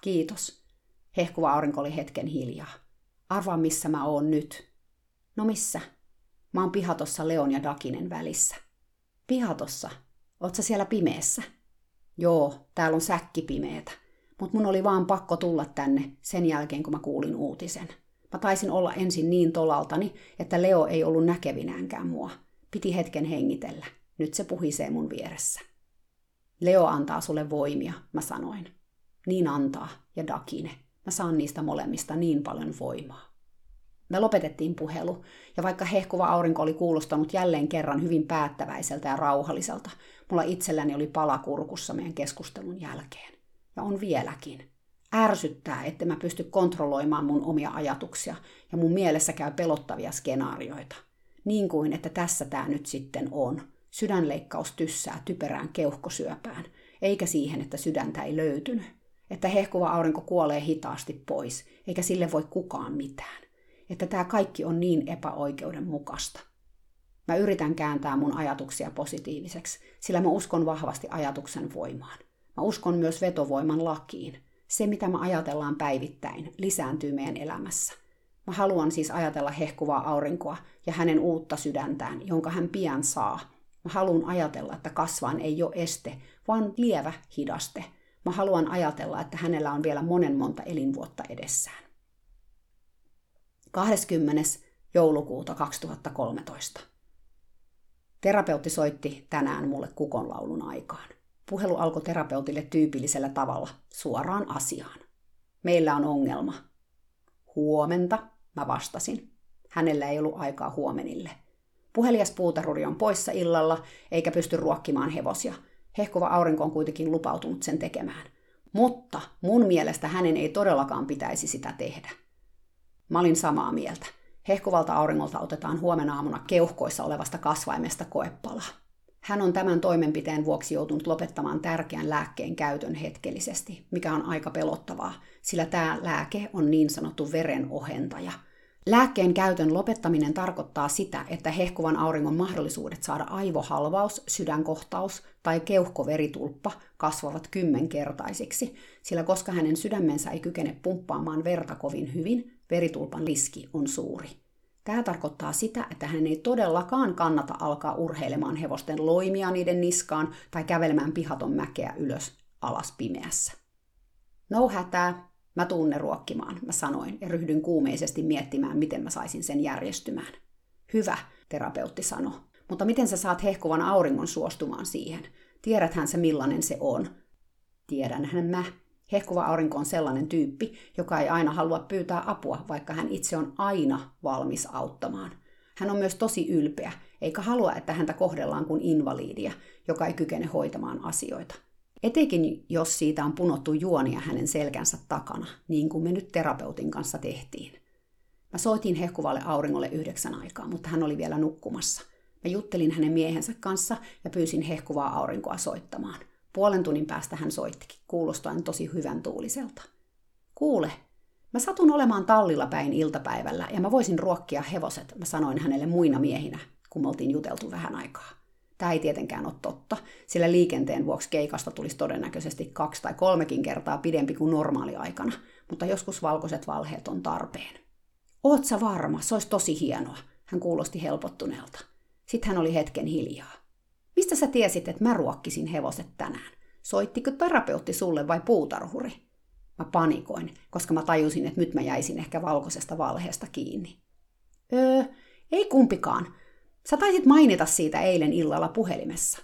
Kiitos. Hehkuva aurinko oli hetken hiljaa. Arvaa, missä mä oon nyt. No missä? Mä oon pihatossa Leon ja Dakinen välissä. Pihatossa? Oot sä siellä pimeessä? Joo, täällä on säkki pimeetä. Mut mun oli vaan pakko tulla tänne sen jälkeen, kun mä kuulin uutisen. Mä taisin olla ensin niin tolaltani, että Leo ei ollut näkevinäänkään mua. Piti hetken hengitellä. Nyt se puhisee mun vieressä. Leo antaa sulle voimia, mä sanoin. Niin antaa, ja Dakine. Mä saan niistä molemmista niin paljon voimaa. Me lopetettiin puhelu, ja vaikka hehkuva aurinko oli kuulostanut jälleen kerran hyvin päättäväiseltä ja rauhalliselta, mulla itselläni oli pala kurkussa meidän keskustelun jälkeen. Ja on vieläkin. Ärsyttää, että mä pysty kontrolloimaan mun omia ajatuksia, ja mun mielessä käy pelottavia skenaarioita. Niin kuin, että tässä tämä nyt sitten on. Sydänleikkaus tyssää typerään keuhkosyöpään, eikä siihen, että sydäntä ei löytynyt. Että hehkuva aurinko kuolee hitaasti pois, eikä sille voi kukaan mitään että tämä kaikki on niin epäoikeudenmukaista. Mä yritän kääntää mun ajatuksia positiiviseksi, sillä mä uskon vahvasti ajatuksen voimaan. Mä uskon myös vetovoiman lakiin. Se, mitä me ajatellaan päivittäin, lisääntyy meidän elämässä. Mä haluan siis ajatella hehkuvaa aurinkoa ja hänen uutta sydäntään, jonka hän pian saa. Mä haluan ajatella, että kasvaan ei ole este, vaan lievä hidaste. Mä haluan ajatella, että hänellä on vielä monen monta elinvuotta edessään. 20. joulukuuta 2013. Terapeutti soitti tänään mulle kukonlaulun aikaan. Puhelu alkoi terapeutille tyypillisellä tavalla, suoraan asiaan. Meillä on ongelma. Huomenta, mä vastasin. Hänellä ei ollut aikaa huomenille. Puhelias puutarhuri on poissa illalla, eikä pysty ruokkimaan hevosia. Hehkuva aurinko on kuitenkin lupautunut sen tekemään. Mutta mun mielestä hänen ei todellakaan pitäisi sitä tehdä. Mä olin samaa mieltä. Hehkuvalta auringolta otetaan huomenna aamuna keuhkoissa olevasta kasvaimesta koepala. Hän on tämän toimenpiteen vuoksi joutunut lopettamaan tärkeän lääkkeen käytön hetkellisesti, mikä on aika pelottavaa, sillä tämä lääke on niin sanottu verenohentaja. Lääkkeen käytön lopettaminen tarkoittaa sitä, että hehkuvan auringon mahdollisuudet saada aivohalvaus, sydänkohtaus tai keuhkoveritulppa kasvavat kymmenkertaisiksi, sillä koska hänen sydämensä ei kykene pumppaamaan verta kovin hyvin, veritulpan riski on suuri. Tämä tarkoittaa sitä, että hän ei todellakaan kannata alkaa urheilemaan hevosten loimia niiden niskaan tai kävelemään pihaton mäkeä ylös alas pimeässä. No hätää, mä tuun ne ruokkimaan, mä sanoin ja ryhdyin kuumeisesti miettimään, miten mä saisin sen järjestymään. Hyvä, terapeutti sanoi, mutta miten sä saat hehkuvan auringon suostumaan siihen? Tiedäthän se millainen se on. Tiedänhän mä, Hehkuva aurinko on sellainen tyyppi, joka ei aina halua pyytää apua, vaikka hän itse on aina valmis auttamaan. Hän on myös tosi ylpeä, eikä halua, että häntä kohdellaan kuin invaliidia, joka ei kykene hoitamaan asioita. Etenkin jos siitä on punottu juonia hänen selkänsä takana, niin kuin me nyt terapeutin kanssa tehtiin. Mä soitin hehkuvalle auringolle yhdeksän aikaa, mutta hän oli vielä nukkumassa. Mä juttelin hänen miehensä kanssa ja pyysin hehkuvaa aurinkoa soittamaan. Puolen tunnin päästä hän soittikin, kuulostaen tosi hyvän tuuliselta. Kuule, mä satun olemaan tallilla päin iltapäivällä ja mä voisin ruokkia hevoset, mä sanoin hänelle muina miehinä, kun me oltiin juteltu vähän aikaa. Tämä ei tietenkään ole totta, sillä liikenteen vuoksi keikasta tulisi todennäköisesti kaksi tai kolmekin kertaa pidempi kuin normaali aikana, mutta joskus valkoiset valheet on tarpeen. Oot sä varma, se olisi tosi hienoa, hän kuulosti helpottuneelta. Sitten hän oli hetken hiljaa. Mistä sä tiesit, että mä ruokkisin hevoset tänään? Soittiko terapeutti sulle vai puutarhuri? Mä panikoin, koska mä tajusin, että nyt mä jäisin ehkä valkoisesta valheesta kiinni. Öö, ei kumpikaan. Sä taisit mainita siitä eilen illalla puhelimessa.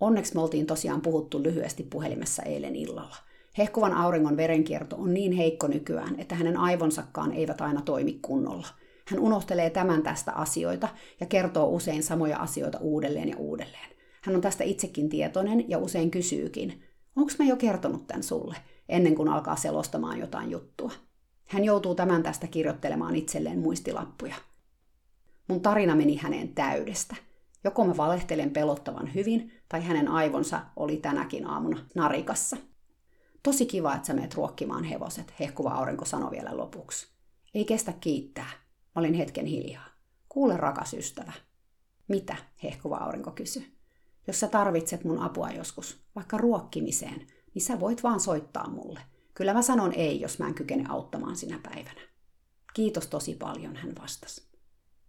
Onneksi me oltiin tosiaan puhuttu lyhyesti puhelimessa eilen illalla. Hehkuvan auringon verenkierto on niin heikko nykyään, että hänen aivonsakaan eivät aina toimi kunnolla. Hän unohtelee tämän tästä asioita ja kertoo usein samoja asioita uudelleen ja uudelleen. Hän on tästä itsekin tietoinen ja usein kysyykin, onko mä jo kertonut tämän sulle, ennen kuin alkaa selostamaan jotain juttua. Hän joutuu tämän tästä kirjoittelemaan itselleen muistilappuja. Mun tarina meni häneen täydestä. Joko mä valehtelen pelottavan hyvin, tai hänen aivonsa oli tänäkin aamuna narikassa. Tosi kiva, että sä meet ruokkimaan hevoset, hehkuva aurinko sanoi vielä lopuksi. Ei kestä kiittää. Mä olin hetken hiljaa. Kuule, rakas ystävä. Mitä? hehkuva aurinko kysyi. Jos sä tarvitset mun apua joskus, vaikka ruokkimiseen, niin sä voit vaan soittaa mulle. Kyllä mä sanon ei, jos mä en kykene auttamaan sinä päivänä. Kiitos tosi paljon, hän vastasi.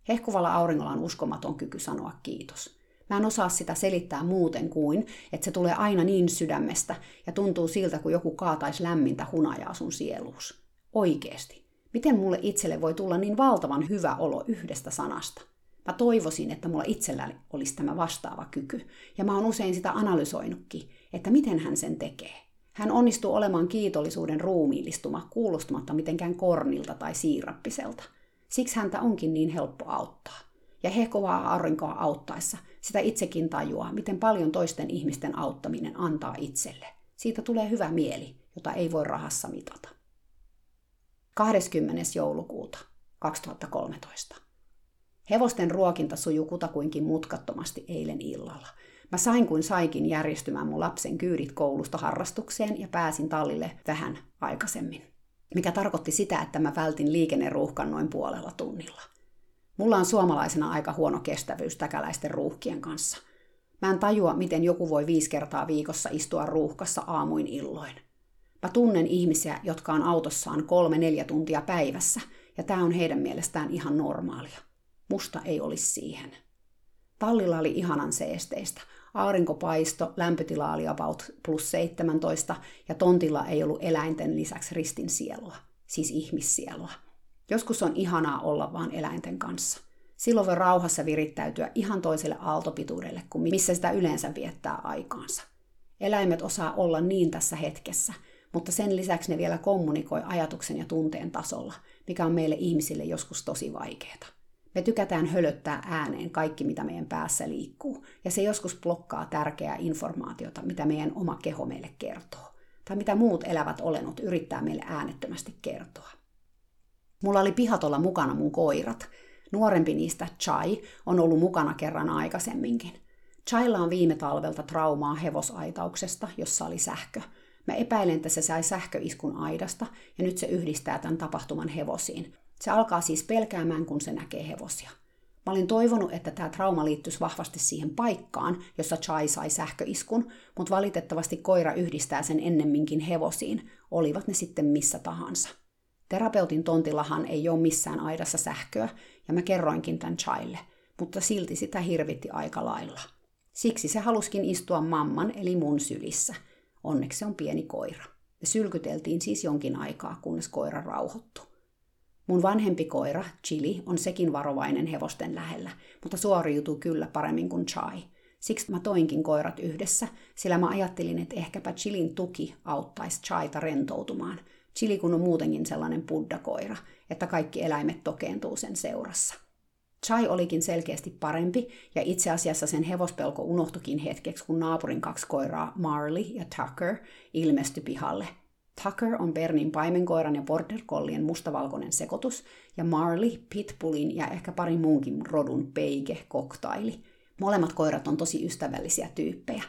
Hehkuvalla auringolla on uskomaton kyky sanoa kiitos. Mä en osaa sitä selittää muuten kuin, että se tulee aina niin sydämestä ja tuntuu siltä, kuin joku kaataisi lämmintä hunajaa sun sieluus. Oikeesti. Miten mulle itselle voi tulla niin valtavan hyvä olo yhdestä sanasta? Mä toivoisin, että mulla itselläni olisi tämä vastaava kyky. Ja mä oon usein sitä analysoinutkin, että miten hän sen tekee. Hän onnistuu olemaan kiitollisuuden ruumiillistuma kuulostumatta mitenkään kornilta tai siirappiselta. Siksi häntä onkin niin helppo auttaa. Ja hehkovaa aurinkoa auttaessa sitä itsekin tajuaa, miten paljon toisten ihmisten auttaminen antaa itselle. Siitä tulee hyvä mieli, jota ei voi rahassa mitata. 20. joulukuuta 2013. Hevosten ruokinta sujuu kutakuinkin mutkattomasti eilen illalla. Mä sain kuin saikin järjestymään mun lapsen kyydit koulusta harrastukseen ja pääsin tallille vähän aikaisemmin. Mikä tarkoitti sitä, että mä vältin liikenneruuhkan noin puolella tunnilla. Mulla on suomalaisena aika huono kestävyys täkäläisten ruuhkien kanssa. Mä en tajua, miten joku voi viisi kertaa viikossa istua ruuhkassa aamuin illoin. Mä tunnen ihmisiä, jotka on autossaan kolme-neljä tuntia päivässä, ja tämä on heidän mielestään ihan normaalia. Musta ei olisi siihen. Tallilla oli ihanan seesteistä. Aurinkopaisto, lämpötila oli about plus 17 ja tontilla ei ollut eläinten lisäksi ristin sielua, siis ihmissielua. Joskus on ihanaa olla vaan eläinten kanssa. Silloin voi rauhassa virittäytyä ihan toiselle aaltopituudelle kuin missä sitä yleensä viettää aikaansa. Eläimet osaa olla niin tässä hetkessä, mutta sen lisäksi ne vielä kommunikoi ajatuksen ja tunteen tasolla, mikä on meille ihmisille joskus tosi vaikeaa. Me tykätään hölöttää ääneen kaikki, mitä meidän päässä liikkuu, ja se joskus blokkaa tärkeää informaatiota, mitä meidän oma keho meille kertoo, tai mitä muut elävät olennot yrittää meille äänettömästi kertoa. Mulla oli pihatolla mukana mun koirat. Nuorempi niistä, Chai, on ollut mukana kerran aikaisemminkin. Chailla on viime talvelta traumaa hevosaitauksesta, jossa oli sähkö. Mä epäilen, että se sai sähköiskun aidasta ja nyt se yhdistää tämän tapahtuman hevosiin. Se alkaa siis pelkäämään, kun se näkee hevosia. Mä olin toivonut, että tämä trauma liittyisi vahvasti siihen paikkaan, jossa Chai sai sähköiskun, mutta valitettavasti koira yhdistää sen ennemminkin hevosiin, olivat ne sitten missä tahansa. Terapeutin tontillahan ei ole missään aidassa sähköä, ja mä kerroinkin tämän Chaille, mutta silti sitä hirvitti aika lailla. Siksi se haluskin istua mamman eli mun sylissä. Onneksi se on pieni koira. Me sylkyteltiin siis jonkin aikaa, kunnes koira rauhoittui. Mun vanhempi koira, Chili, on sekin varovainen hevosten lähellä, mutta suoriutuu kyllä paremmin kuin Chai. Siksi mä toinkin koirat yhdessä, sillä mä ajattelin, että ehkäpä Chilin tuki auttaisi Chaita rentoutumaan. Chili kun on muutenkin sellainen buddha-koira, että kaikki eläimet tokeentuu sen seurassa. Chai olikin selkeästi parempi, ja itse asiassa sen hevospelko unohtukin hetkeksi, kun naapurin kaksi koiraa, Marley ja Tucker, ilmestyi pihalle – Tucker on Bernin paimenkoiran ja border collien mustavalkoinen sekoitus, ja Marley, Pitbullin ja ehkä pari muunkin rodun peike koktaili. Molemmat koirat on tosi ystävällisiä tyyppejä.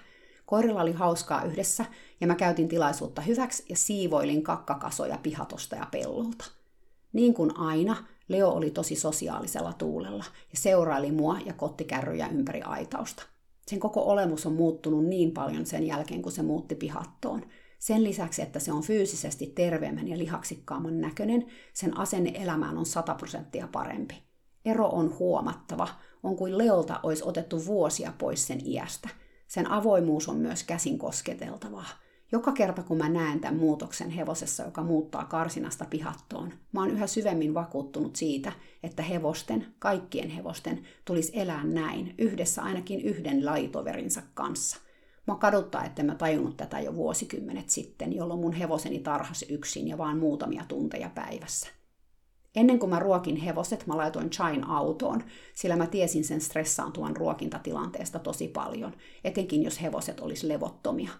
Koirilla oli hauskaa yhdessä, ja mä käytin tilaisuutta hyväksi ja siivoilin kakkakasoja pihatosta ja pellolta. Niin kuin aina, Leo oli tosi sosiaalisella tuulella ja seuraili mua ja kottikärryjä ympäri aitausta. Sen koko olemus on muuttunut niin paljon sen jälkeen, kun se muutti pihattoon – sen lisäksi, että se on fyysisesti terveemmän ja lihaksikkaamman näköinen, sen asenne elämään on 100 prosenttia parempi. Ero on huomattava, on kuin Leolta olisi otettu vuosia pois sen iästä. Sen avoimuus on myös käsin kosketeltavaa. Joka kerta kun mä näen tämän muutoksen hevosessa, joka muuttaa karsinasta pihattoon, mä oon yhä syvemmin vakuuttunut siitä, että hevosten, kaikkien hevosten, tulisi elää näin, yhdessä ainakin yhden laitoverinsa kanssa – Mä kaduttaa, että mä tajunnut tätä jo vuosikymmenet sitten, jolloin mun hevoseni tarhasi yksin ja vain muutamia tunteja päivässä. Ennen kuin mä ruokin hevoset, mä laitoin Chain autoon, sillä mä tiesin sen stressaantuvan ruokintatilanteesta tosi paljon, etenkin jos hevoset olisi levottomia.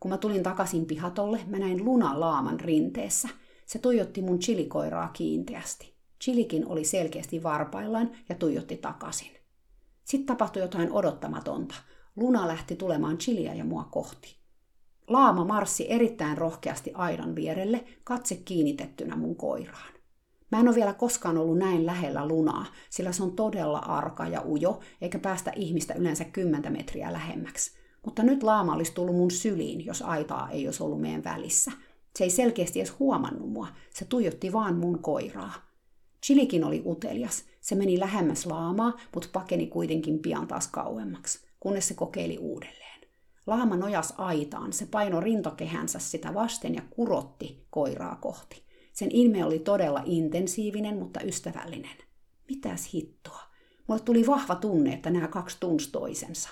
Kun mä tulin takaisin pihatolle, mä näin Luna laaman rinteessä. Se tuijotti mun chilikoiraa kiinteästi. Chilikin oli selkeästi varpaillaan ja tuijotti takaisin. Sitten tapahtui jotain odottamatonta. Luna lähti tulemaan Chiliä ja mua kohti. Laama marssi erittäin rohkeasti aidan vierelle, katse kiinnitettynä mun koiraan. Mä en ole vielä koskaan ollut näin lähellä lunaa, sillä se on todella arka ja ujo, eikä päästä ihmistä yleensä kymmentä metriä lähemmäksi. Mutta nyt laama olisi tullut mun syliin, jos aitaa ei olisi ollut meidän välissä. Se ei selkeästi edes huomannut mua, se tuijotti vaan mun koiraa. Chilikin oli utelias. Se meni lähemmäs laamaa, mutta pakeni kuitenkin pian taas kauemmaksi kunnes se kokeili uudelleen. Laama nojas aitaan, se paino rintokehänsä sitä vasten ja kurotti koiraa kohti. Sen ilme oli todella intensiivinen, mutta ystävällinen. Mitäs hittoa? Mulle tuli vahva tunne, että nämä kaksi tunsi toisensa.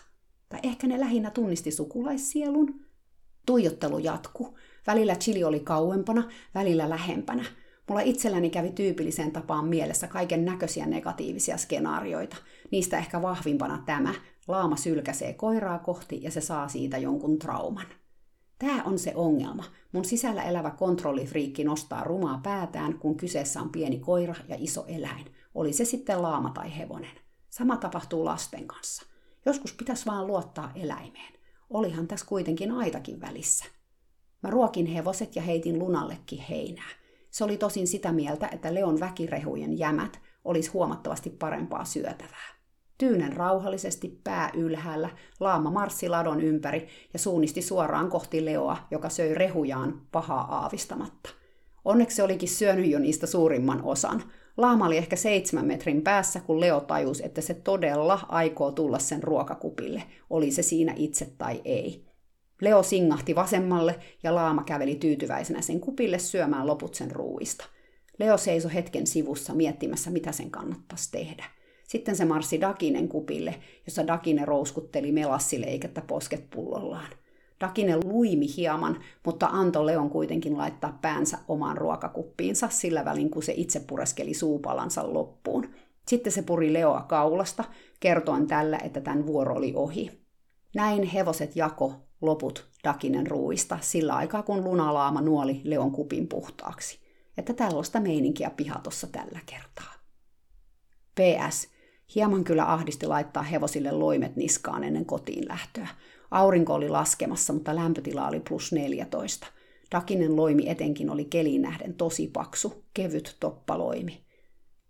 Tai ehkä ne lähinnä tunnisti sukulaissielun. Tuijottelu jatku. Välillä Chili oli kauempana, välillä lähempänä. Mulla itselläni kävi tyypilliseen tapaan mielessä kaiken näköisiä negatiivisia skenaarioita. Niistä ehkä vahvimpana tämä, Laama sylkäsee koiraa kohti ja se saa siitä jonkun trauman. Tämä on se ongelma. Mun sisällä elävä kontrollifriikki nostaa rumaa päätään, kun kyseessä on pieni koira ja iso eläin. Oli se sitten laama tai hevonen. Sama tapahtuu lasten kanssa. Joskus pitäisi vaan luottaa eläimeen. Olihan tässä kuitenkin aitakin välissä. Mä ruokin hevoset ja heitin lunallekin heinää. Se oli tosin sitä mieltä, että Leon väkirehujen jämät olisi huomattavasti parempaa syötävää. Tyynen rauhallisesti pää ylhäällä, laama marssi ladon ympäri ja suunnisti suoraan kohti Leoa, joka söi rehujaan pahaa aavistamatta. Onneksi olikin syönyt jo niistä suurimman osan. Laama oli ehkä seitsemän metrin päässä, kun Leo tajusi, että se todella aikoo tulla sen ruokakupille, oli se siinä itse tai ei. Leo singahti vasemmalle ja laama käveli tyytyväisenä sen kupille syömään loput sen ruuista. Leo seisoi hetken sivussa miettimässä, mitä sen kannattaisi tehdä – sitten se marssi Dakinen kupille, jossa Dakine rouskutteli melassileikettä posket pullollaan. Dakine luimi hieman, mutta antoi Leon kuitenkin laittaa päänsä omaan ruokakuppiinsa sillä välin, kun se itse pureskeli suupalansa loppuun. Sitten se puri Leoa kaulasta, kertoen tällä, että tämän vuoro oli ohi. Näin hevoset jako loput Dakinen ruuista sillä aikaa, kun lunalaama nuoli Leon kupin puhtaaksi. Että tällaista meininkiä pihatossa tällä kertaa. PS. Hieman kyllä ahdisti laittaa hevosille loimet niskaan ennen kotiin lähtöä. Aurinko oli laskemassa, mutta lämpötila oli plus 14. Dakinen loimi etenkin oli keliin nähden tosi paksu, kevyt toppaloimi.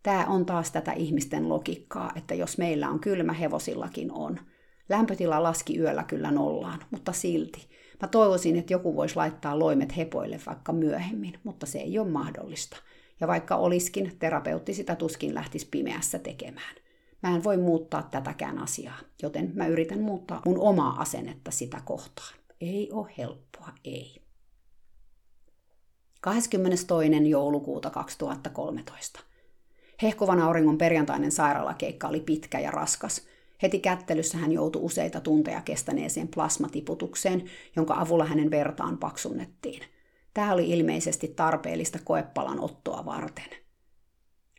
Tämä on taas tätä ihmisten logiikkaa, että jos meillä on kylmä, hevosillakin on. Lämpötila laski yöllä kyllä nollaan, mutta silti. Mä toivoisin, että joku voisi laittaa loimet hepoille vaikka myöhemmin, mutta se ei ole mahdollista. Ja vaikka oliskin, terapeutti sitä tuskin lähtisi pimeässä tekemään. Mä en voi muuttaa tätäkään asiaa, joten mä yritän muuttaa mun omaa asennetta sitä kohtaan. Ei ole helppoa, ei. 22. joulukuuta 2013. Hehkuvan auringon perjantainen sairaalakeikka oli pitkä ja raskas. Heti kättelyssä hän joutui useita tunteja kestäneeseen plasmatiputukseen, jonka avulla hänen vertaan paksunnettiin. Tämä oli ilmeisesti tarpeellista koepalan ottoa varten.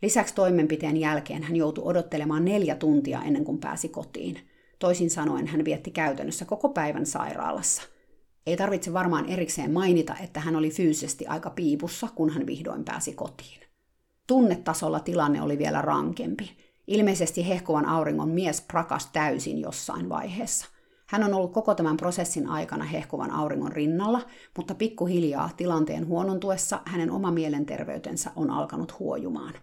Lisäksi toimenpiteen jälkeen hän joutui odottelemaan neljä tuntia ennen kuin pääsi kotiin. Toisin sanoen hän vietti käytännössä koko päivän sairaalassa. Ei tarvitse varmaan erikseen mainita, että hän oli fyysisesti aika piipussa, kun hän vihdoin pääsi kotiin. Tunnetasolla tilanne oli vielä rankempi. Ilmeisesti hehkuvan auringon mies prakas täysin jossain vaiheessa. Hän on ollut koko tämän prosessin aikana hehkuvan auringon rinnalla, mutta pikkuhiljaa tilanteen huonontuessa hänen oma mielenterveytensä on alkanut huojumaan.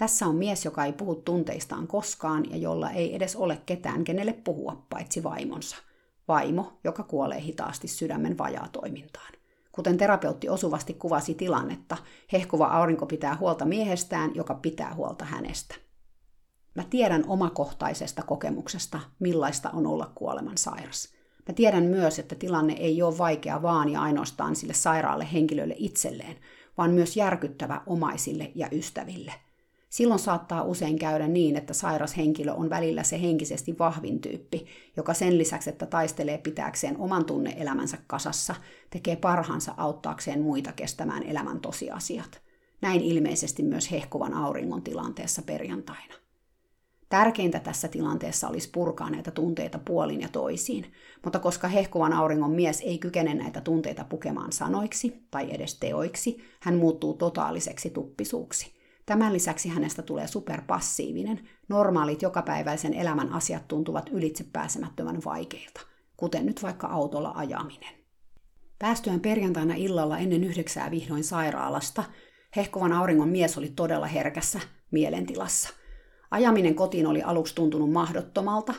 Tässä on mies, joka ei puhu tunteistaan koskaan ja jolla ei edes ole ketään, kenelle puhua paitsi vaimonsa. Vaimo, joka kuolee hitaasti sydämen vajaa toimintaan. Kuten terapeutti osuvasti kuvasi tilannetta, hehkuva aurinko pitää huolta miehestään, joka pitää huolta hänestä. Mä tiedän omakohtaisesta kokemuksesta, millaista on olla kuoleman sairas. Mä tiedän myös, että tilanne ei ole vaikea vaan ja ainoastaan sille sairaalle henkilölle itselleen, vaan myös järkyttävä omaisille ja ystäville – Silloin saattaa usein käydä niin, että sairas henkilö on välillä se henkisesti vahvin tyyppi, joka sen lisäksi, että taistelee pitääkseen oman tunneelämänsä kasassa, tekee parhaansa auttaakseen muita kestämään elämän tosiasiat. Näin ilmeisesti myös hehkuvan auringon tilanteessa perjantaina. Tärkeintä tässä tilanteessa olisi purkaa näitä tunteita puolin ja toisiin, mutta koska hehkuvan auringon mies ei kykene näitä tunteita pukemaan sanoiksi tai edes teoiksi, hän muuttuu totaaliseksi tuppisuuksi – Tämän lisäksi hänestä tulee superpassiivinen. Normaalit jokapäiväisen elämän asiat tuntuvat ylitse pääsemättömän vaikeilta, kuten nyt vaikka autolla ajaminen. Päästyään perjantaina illalla ennen yhdeksää vihdoin sairaalasta, hehkovan auringon mies oli todella herkässä mielentilassa. Ajaminen kotiin oli aluksi tuntunut mahdottomalta,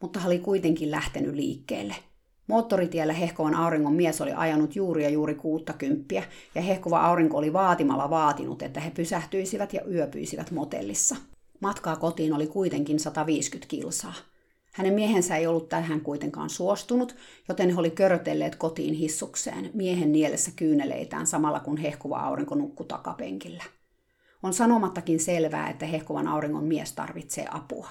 mutta hän oli kuitenkin lähtenyt liikkeelle – Moottoritiellä hehkovan auringon mies oli ajanut juuri ja juuri kuutta kymppiä, ja hehkova aurinko oli vaatimalla vaatinut, että he pysähtyisivät ja yöpyisivät motellissa. Matkaa kotiin oli kuitenkin 150 kilsaa. Hänen miehensä ei ollut tähän kuitenkaan suostunut, joten he oli körötelleet kotiin hissukseen, miehen nielessä kyyneleitään samalla kun hehkuva aurinko nukku takapenkillä. On sanomattakin selvää, että hehkuvan auringon mies tarvitsee apua.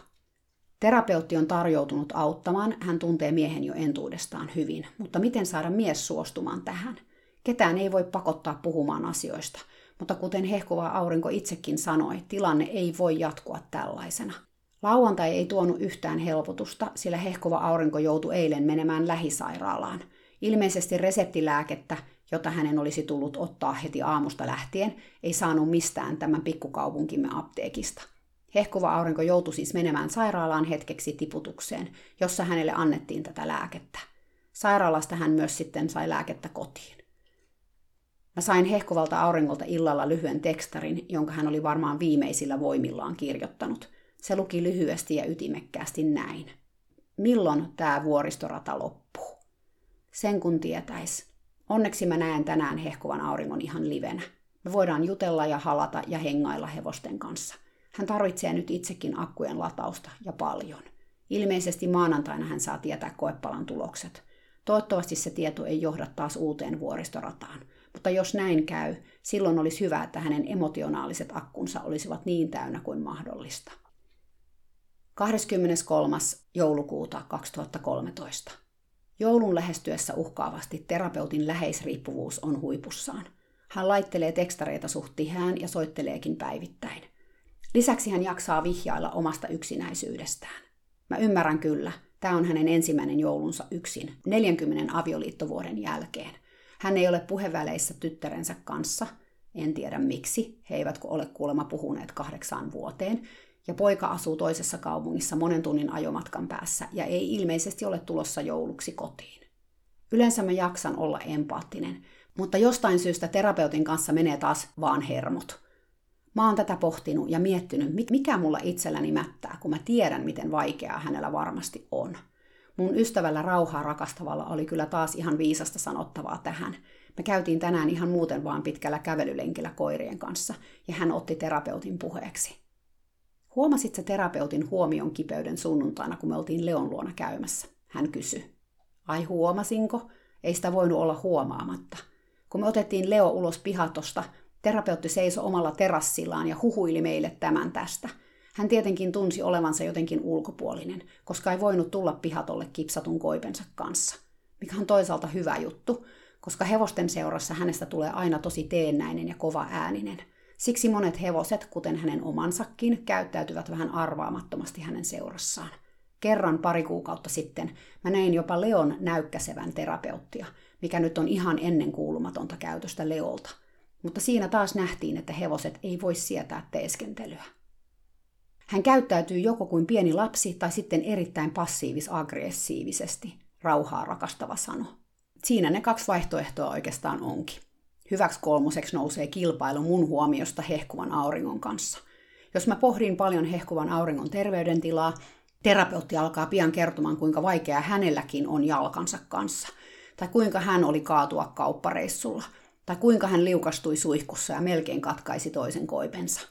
Terapeutti on tarjoutunut auttamaan, hän tuntee miehen jo entuudestaan hyvin, mutta miten saada mies suostumaan tähän? Ketään ei voi pakottaa puhumaan asioista, mutta kuten hehkuva aurinko itsekin sanoi, tilanne ei voi jatkua tällaisena. Lauantai ei tuonut yhtään helpotusta, sillä hehkuva aurinko joutui eilen menemään lähisairaalaan. Ilmeisesti reseptilääkettä, jota hänen olisi tullut ottaa heti aamusta lähtien, ei saanut mistään tämän pikkukaupunkimme apteekista – Hehkuva aurinko joutui siis menemään sairaalaan hetkeksi tiputukseen, jossa hänelle annettiin tätä lääkettä. Sairaalasta hän myös sitten sai lääkettä kotiin. Mä sain hehkuvalta auringolta illalla lyhyen tekstarin, jonka hän oli varmaan viimeisillä voimillaan kirjoittanut. Se luki lyhyesti ja ytimekkäästi näin. Milloin tämä vuoristorata loppuu? Sen kun tietäis. Onneksi mä näen tänään hehkuvan auringon ihan livenä. Me voidaan jutella ja halata ja hengailla hevosten kanssa. Hän tarvitsee nyt itsekin akkujen latausta ja paljon. Ilmeisesti maanantaina hän saa tietää koepalan tulokset. Toivottavasti se tieto ei johda taas uuteen vuoristorataan. Mutta jos näin käy, silloin olisi hyvä, että hänen emotionaaliset akkunsa olisivat niin täynnä kuin mahdollista. 23. joulukuuta 2013. Joulun lähestyessä uhkaavasti terapeutin läheisriippuvuus on huipussaan. Hän laittelee tekstareita suht tihään ja soitteleekin päivittäin. Lisäksi hän jaksaa vihjailla omasta yksinäisyydestään. Mä ymmärrän kyllä, tämä on hänen ensimmäinen joulunsa yksin, 40 avioliittovuoden jälkeen. Hän ei ole puheväleissä tyttärensä kanssa, En tiedä miksi, he eivät ole kuulemma puhuneet kahdeksaan vuoteen, ja poika asuu toisessa kaupungissa monen tunnin ajomatkan päässä ja ei ilmeisesti ole tulossa jouluksi kotiin. Yleensä mä jaksan olla empaattinen, mutta jostain syystä terapeutin kanssa menee taas vaan hermot. Mä oon tätä pohtinut ja miettinyt, mikä mulla itselläni mättää, kun mä tiedän, miten vaikeaa hänellä varmasti on. Mun ystävällä rauhaa rakastavalla oli kyllä taas ihan viisasta sanottavaa tähän. Me käytiin tänään ihan muuten vaan pitkällä kävelylenkillä koirien kanssa, ja hän otti terapeutin puheeksi. Huomasit se terapeutin huomion kipeyden sunnuntaina, kun me oltiin Leon luona käymässä? Hän kysyi. Ai huomasinko? Ei sitä voinut olla huomaamatta. Kun me otettiin Leo ulos pihatosta, terapeutti seisoi omalla terassillaan ja huhuili meille tämän tästä. Hän tietenkin tunsi olevansa jotenkin ulkopuolinen, koska ei voinut tulla pihatolle kipsatun koipensa kanssa. Mikä on toisaalta hyvä juttu, koska hevosten seurassa hänestä tulee aina tosi teennäinen ja kova ääninen – Siksi monet hevoset, kuten hänen omansakin, käyttäytyvät vähän arvaamattomasti hänen seurassaan. Kerran pari kuukautta sitten mä näin jopa Leon näykkäsevän terapeuttia, mikä nyt on ihan ennen kuulumatonta käytöstä Leolta. Mutta siinä taas nähtiin, että hevoset ei voi sietää teeskentelyä. Hän käyttäytyy joko kuin pieni lapsi tai sitten erittäin passiivis-aggressiivisesti, rauhaa rakastava sano. Siinä ne kaksi vaihtoehtoa oikeastaan onkin. Hyväksi kolmoseksi nousee kilpailu mun huomiosta hehkuvan auringon kanssa. Jos mä pohdin paljon hehkuvan auringon terveydentilaa, terapeutti alkaa pian kertomaan, kuinka vaikeaa hänelläkin on jalkansa kanssa, tai kuinka hän oli kaatua kauppareissulla, tai kuinka hän liukastui suihkussa ja melkein katkaisi toisen koipensa.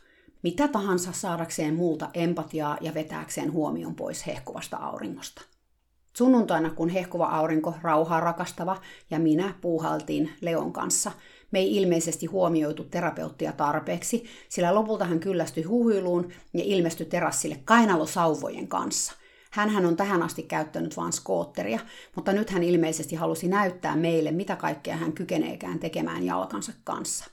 Mitä tahansa saadakseen muulta empatiaa ja vetääkseen huomion pois hehkuvasta auringosta. Sunnuntaina, kun hehkuva aurinko, rauhaa rakastava ja minä puuhaltiin Leon kanssa – me ei ilmeisesti huomioitu terapeuttia tarpeeksi, sillä lopulta hän kyllästyi huhuiluun ja ilmestyi terassille kainalosauvojen kanssa. Hänhän on tähän asti käyttänyt vain skootteria, mutta nyt hän ilmeisesti halusi näyttää meille, mitä kaikkea hän kykeneekään tekemään jalkansa kanssa.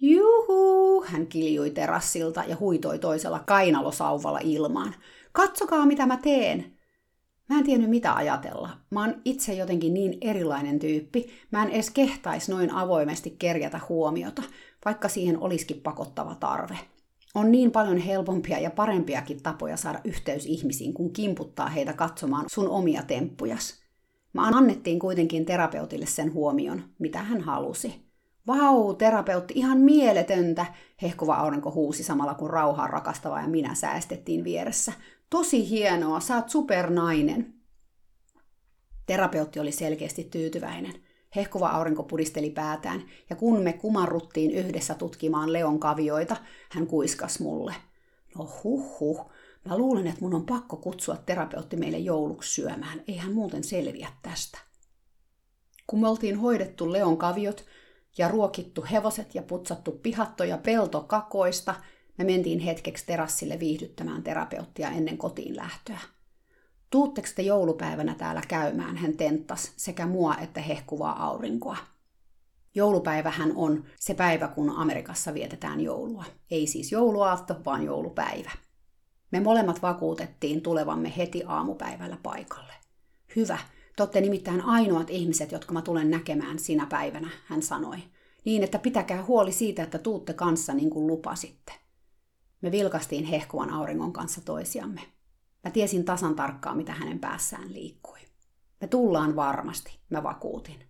Juhu, hän kiljui terassilta ja huitoi toisella kainalosauvalla ilmaan. Katsokaa, mitä mä teen! Mä en tiennyt mitä ajatella. Mä oon itse jotenkin niin erilainen tyyppi. Mä en edes kehtais noin avoimesti kerjätä huomiota, vaikka siihen olisikin pakottava tarve. On niin paljon helpompia ja parempiakin tapoja saada yhteys ihmisiin, kun kimputtaa heitä katsomaan sun omia temppujas. Mä annettiin kuitenkin terapeutille sen huomion, mitä hän halusi. Vau, terapeutti, ihan mieletöntä, hehkuva aurinko huusi samalla kun rauhaa rakastava ja minä säästettiin vieressä. Tosi hienoa, sä oot supernainen. Terapeutti oli selkeästi tyytyväinen. Hehkuva aurinko pudisteli päätään, ja kun me kumarruttiin yhdessä tutkimaan Leon kavioita, hän kuiskas mulle. No huh huh, mä luulen, että mun on pakko kutsua terapeutti meille jouluksi syömään, ei hän muuten selviä tästä. Kun me oltiin hoidettu Leon kaviot ja ruokittu hevoset ja putsattu pihattoja peltokakoista, me mentiin hetkeksi terassille viihdyttämään terapeuttia ennen kotiin lähtöä. Tuutteko te joulupäivänä täällä käymään, hän tenttas sekä mua että hehkuvaa aurinkoa. Joulupäivähän on se päivä, kun Amerikassa vietetään joulua. Ei siis jouluaatto, vaan joulupäivä. Me molemmat vakuutettiin tulevamme heti aamupäivällä paikalle. Hyvä, te olette nimittäin ainoat ihmiset, jotka mä tulen näkemään sinä päivänä, hän sanoi. Niin, että pitäkää huoli siitä, että tuutte kanssa niin kuin lupasitte. Me vilkastiin hehkuvan auringon kanssa toisiamme. Mä tiesin tasan tarkkaan, mitä hänen päässään liikkui. Me tullaan varmasti, mä vakuutin.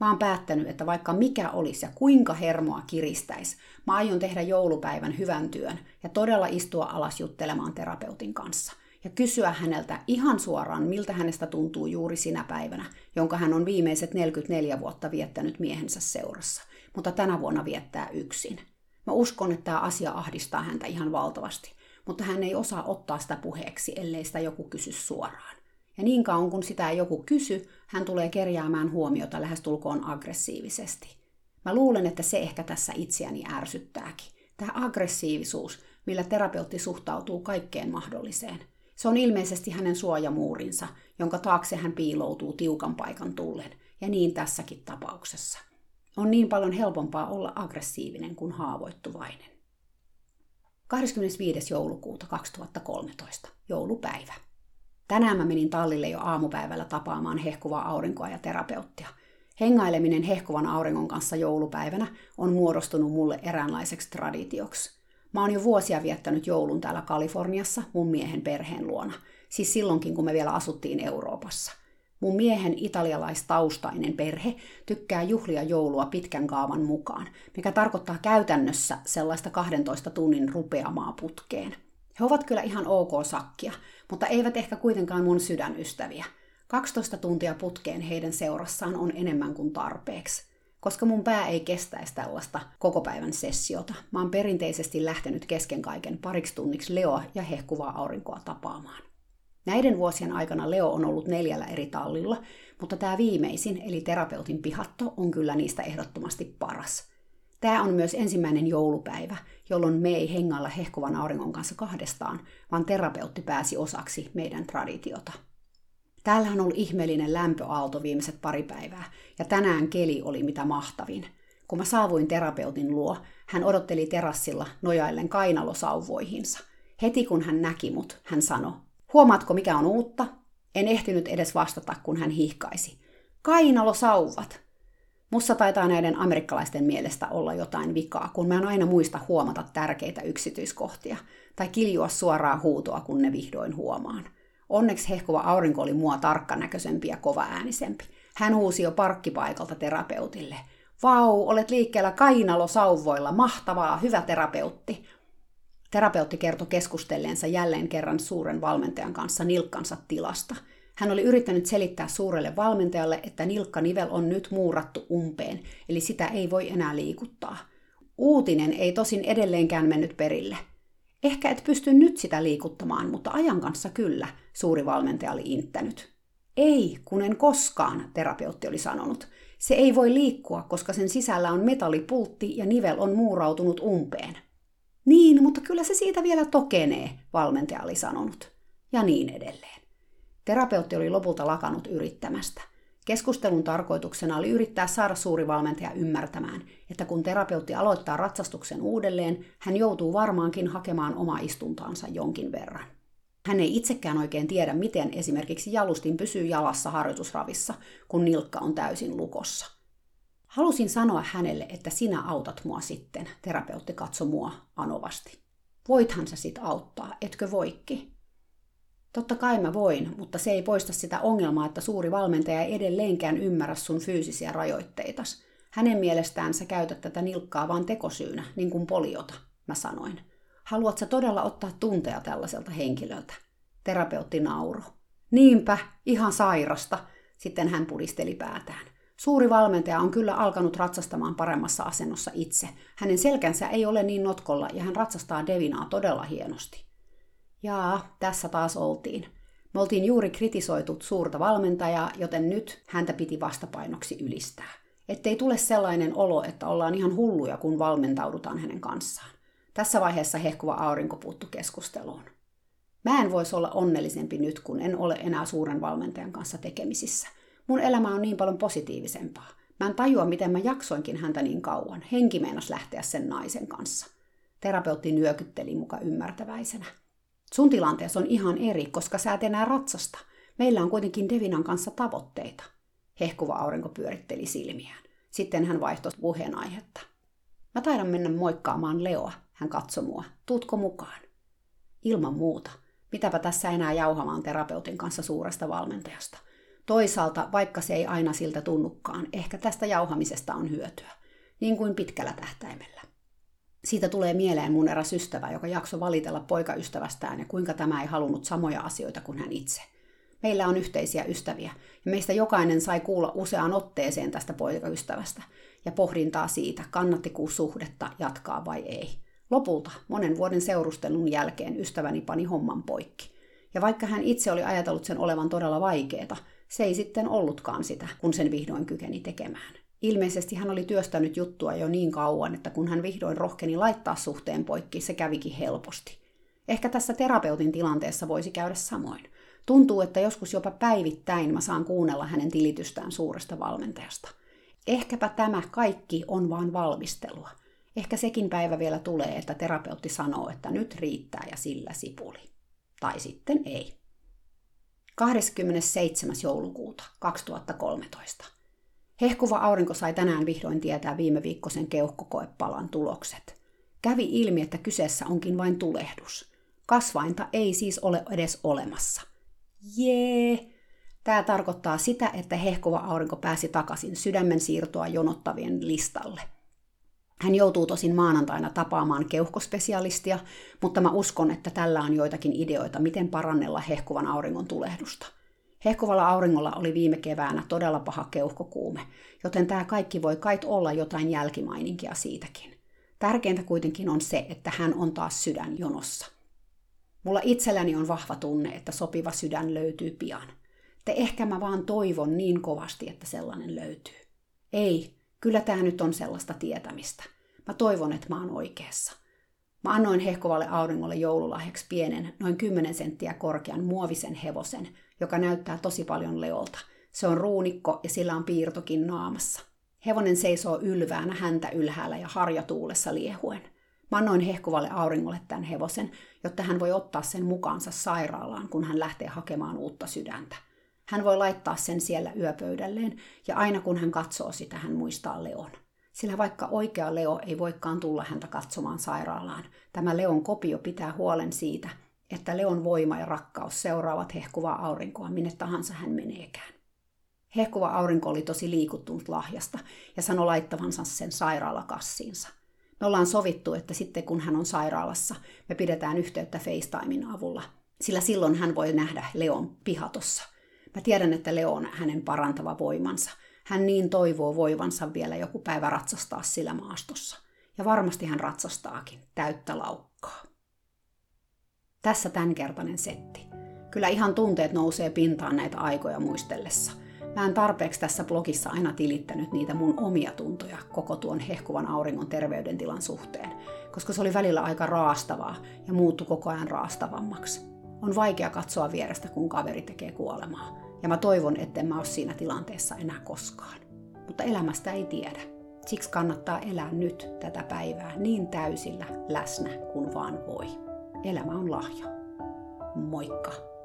Mä oon päättänyt, että vaikka mikä olisi ja kuinka hermoa kiristäisi, mä aion tehdä joulupäivän hyvän työn ja todella istua alas juttelemaan terapeutin kanssa ja kysyä häneltä ihan suoraan, miltä hänestä tuntuu juuri sinä päivänä, jonka hän on viimeiset 44 vuotta viettänyt miehensä seurassa, mutta tänä vuonna viettää yksin – Mä uskon, että tämä asia ahdistaa häntä ihan valtavasti, mutta hän ei osaa ottaa sitä puheeksi, ellei sitä joku kysy suoraan. Ja niin kauan kun sitä joku kysy, hän tulee kerjäämään huomiota lähestulkoon aggressiivisesti. Mä luulen, että se ehkä tässä itseäni ärsyttääkin. Tämä aggressiivisuus, millä terapeutti suhtautuu kaikkeen mahdolliseen. Se on ilmeisesti hänen suojamuurinsa, jonka taakse hän piiloutuu tiukan paikan tullen. Ja niin tässäkin tapauksessa. On niin paljon helpompaa olla aggressiivinen kuin haavoittuvainen. 25. joulukuuta 2013, joulupäivä. Tänään mä menin tallille jo aamupäivällä tapaamaan hehkuvaa aurinkoa ja terapeuttia. Hengaileminen hehkuvan auringon kanssa joulupäivänä on muodostunut mulle eräänlaiseksi traditioksi. Mä oon jo vuosia viettänyt joulun täällä Kaliforniassa mun miehen perheen luona, siis silloinkin kun me vielä asuttiin Euroopassa. Mun miehen italialaistaustainen perhe tykkää juhlia joulua pitkän kaavan mukaan, mikä tarkoittaa käytännössä sellaista 12 tunnin rupeamaa putkeen. He ovat kyllä ihan ok sakkia, mutta eivät ehkä kuitenkaan mun sydänystäviä. 12 tuntia putkeen heidän seurassaan on enemmän kuin tarpeeksi. Koska mun pää ei kestäisi tällaista koko päivän sessiota, mä oon perinteisesti lähtenyt kesken kaiken pariksi tunniksi Leoa ja hehkuvaa aurinkoa tapaamaan. Näiden vuosien aikana Leo on ollut neljällä eri tallilla, mutta tämä viimeisin, eli terapeutin pihatto, on kyllä niistä ehdottomasti paras. Tämä on myös ensimmäinen joulupäivä, jolloin me ei hengailla hehkuvan auringon kanssa kahdestaan, vaan terapeutti pääsi osaksi meidän traditiota. Täällä on ollut ihmeellinen lämpöaalto viimeiset pari päivää, ja tänään keli oli mitä mahtavin. Kun mä saavuin terapeutin luo, hän odotteli terassilla nojaillen kainalosauvoihinsa. Heti kun hän näki mut, hän sanoi, huomaatko mikä on uutta? En ehtinyt edes vastata, kun hän hihkaisi. Kainalosauvat! Mussa taitaa näiden amerikkalaisten mielestä olla jotain vikaa, kun mä en aina muista huomata tärkeitä yksityiskohtia, tai kiljua suoraa huutoa, kun ne vihdoin huomaan. Onneksi hehkuva aurinko oli mua tarkkanäköisempi ja kovaäänisempi. Hän huusi jo parkkipaikalta terapeutille. Vau, olet liikkeellä kainalosauvoilla, mahtavaa, hyvä terapeutti. Terapeutti kertoi keskustelleensa jälleen kerran suuren valmentajan kanssa nilkkansa tilasta. Hän oli yrittänyt selittää suurelle valmentajalle, että nilkkanivel on nyt muurattu umpeen, eli sitä ei voi enää liikuttaa. Uutinen ei tosin edelleenkään mennyt perille – Ehkä et pysty nyt sitä liikuttamaan, mutta ajan kanssa kyllä, suuri valmentaja oli inttänyt. Ei, kun en koskaan, terapeutti oli sanonut. Se ei voi liikkua, koska sen sisällä on metallipultti ja nivel on muurautunut umpeen. Niin, mutta kyllä se siitä vielä tokenee, valmentaja oli sanonut. Ja niin edelleen. Terapeutti oli lopulta lakanut yrittämästä – Keskustelun tarkoituksena oli yrittää saada suuri valmentaja ymmärtämään, että kun terapeutti aloittaa ratsastuksen uudelleen, hän joutuu varmaankin hakemaan oma istuntaansa jonkin verran. Hän ei itsekään oikein tiedä, miten esimerkiksi jalustin pysyy jalassa harjoitusravissa, kun nilkka on täysin lukossa. Halusin sanoa hänelle, että sinä autat mua sitten, terapeutti katsoi mua anovasti. Voithan sä sit auttaa, etkö voikki? Totta kai mä voin, mutta se ei poista sitä ongelmaa, että suuri valmentaja ei edelleenkään ymmärrä sun fyysisiä rajoitteitas. Hänen mielestään sä käytät tätä nilkkaa vaan tekosyynä, niin kuin poliota, mä sanoin. Haluat sä todella ottaa tunteja tällaiselta henkilöltä? Terapeutti nauro. Niinpä, ihan sairasta. Sitten hän pudisteli päätään. Suuri valmentaja on kyllä alkanut ratsastamaan paremmassa asennossa itse. Hänen selkänsä ei ole niin notkolla ja hän ratsastaa Devinaa todella hienosti. Jaa, tässä taas oltiin. Me oltiin juuri kritisoitu suurta valmentajaa, joten nyt häntä piti vastapainoksi ylistää. Ettei tule sellainen olo, että ollaan ihan hulluja, kun valmentaudutaan hänen kanssaan. Tässä vaiheessa hehkuva aurinko puuttu keskusteluun. Mä en voisi olla onnellisempi nyt, kun en ole enää suuren valmentajan kanssa tekemisissä. Mun elämä on niin paljon positiivisempaa. Mä en tajua, miten mä jaksoinkin häntä niin kauan. Henki meinas lähteä sen naisen kanssa. Terapeutti nyökytteli muka ymmärtäväisenä. Sun tilanteessa on ihan eri, koska sä et enää ratsasta. Meillä on kuitenkin Devinan kanssa tavoitteita. Hehkuva aurinko pyöritteli silmiään. Sitten hän vaihtoi puheenaihetta. Mä taidan mennä moikkaamaan Leoa, hän katsoi mua. Tuutko mukaan? Ilman muuta. Mitäpä tässä enää jauhamaan terapeutin kanssa suuresta valmentajasta. Toisaalta, vaikka se ei aina siltä tunnukaan, ehkä tästä jauhamisesta on hyötyä. Niin kuin pitkällä tähtäimellä siitä tulee mieleen mun eräs ystävä, joka jakso valitella poikaystävästään ja kuinka tämä ei halunnut samoja asioita kuin hän itse. Meillä on yhteisiä ystäviä ja meistä jokainen sai kuulla useaan otteeseen tästä poikaystävästä ja pohdintaa siitä, kannattiko suhdetta jatkaa vai ei. Lopulta, monen vuoden seurustelun jälkeen, ystäväni pani homman poikki. Ja vaikka hän itse oli ajatellut sen olevan todella vaikeeta, se ei sitten ollutkaan sitä, kun sen vihdoin kykeni tekemään. Ilmeisesti hän oli työstänyt juttua jo niin kauan, että kun hän vihdoin rohkeni laittaa suhteen poikki, se kävikin helposti. Ehkä tässä terapeutin tilanteessa voisi käydä samoin. Tuntuu, että joskus jopa päivittäin mä saan kuunnella hänen tilitystään suuresta valmentajasta. Ehkäpä tämä kaikki on vain valmistelua. Ehkä sekin päivä vielä tulee, että terapeutti sanoo, että nyt riittää ja sillä sipuli. Tai sitten ei. 27. joulukuuta 2013. Hehkuva aurinko sai tänään vihdoin tietää viime viikkoisen keuhkokoepalan tulokset. Kävi ilmi, että kyseessä onkin vain tulehdus. Kasvainta ei siis ole edes olemassa. Jee! Tämä tarkoittaa sitä, että hehkuva aurinko pääsi takaisin sydämen siirtoa jonottavien listalle. Hän joutuu tosin maanantaina tapaamaan keuhkospesialistia, mutta mä uskon, että tällä on joitakin ideoita, miten parannella hehkuvan auringon tulehdusta. Hehkuvalla auringolla oli viime keväänä todella paha keuhkokuume, joten tämä kaikki voi kait olla jotain jälkimaininkia siitäkin. Tärkeintä kuitenkin on se, että hän on taas sydänjonossa. Mulla itselläni on vahva tunne, että sopiva sydän löytyy pian. Te ehkä mä vaan toivon niin kovasti, että sellainen löytyy. Ei, kyllä tämä nyt on sellaista tietämistä. Mä toivon, että mä oon oikeassa. Mä annoin hehkovalle auringolle joululahjaksi pienen, noin 10 senttiä korkean muovisen hevosen, joka näyttää tosi paljon leolta. Se on ruunikko ja sillä on piirtokin naamassa. Hevonen seisoo ylväänä häntä ylhäällä ja harjatuulessa liehuen. Mä annoin hehkuvalle auringolle tämän hevosen, jotta hän voi ottaa sen mukaansa sairaalaan, kun hän lähtee hakemaan uutta sydäntä. Hän voi laittaa sen siellä yöpöydälleen, ja aina kun hän katsoo sitä, hän muistaa Leon. Sillä vaikka oikea Leo ei voikaan tulla häntä katsomaan sairaalaan, tämä Leon kopio pitää huolen siitä, että Leon voima ja rakkaus seuraavat hehkuvaa aurinkoa minne tahansa hän meneekään. Hehkuva aurinko oli tosi liikuttunut lahjasta ja sanoi laittavansa sen sairaalakassiinsa. Me ollaan sovittu, että sitten kun hän on sairaalassa, me pidetään yhteyttä FaceTimein avulla, sillä silloin hän voi nähdä Leon pihatossa. Mä tiedän, että Leo on hänen parantava voimansa. Hän niin toivoo voivansa vielä joku päivä ratsastaa sillä maastossa. Ja varmasti hän ratsastaakin, täyttä laukkaa. Tässä tämänkertainen setti. Kyllä ihan tunteet nousee pintaan näitä aikoja muistellessa – Mä en tarpeeksi tässä blogissa aina tilittänyt niitä mun omia tuntoja koko tuon hehkuvan auringon terveydentilan suhteen, koska se oli välillä aika raastavaa ja muuttui koko ajan raastavammaksi. On vaikea katsoa vierestä, kun kaveri tekee kuolemaa, ja mä toivon, etten mä ole siinä tilanteessa enää koskaan. Mutta elämästä ei tiedä. Siksi kannattaa elää nyt tätä päivää niin täysillä läsnä kuin vaan voi. Elämä on lahja. Moikka!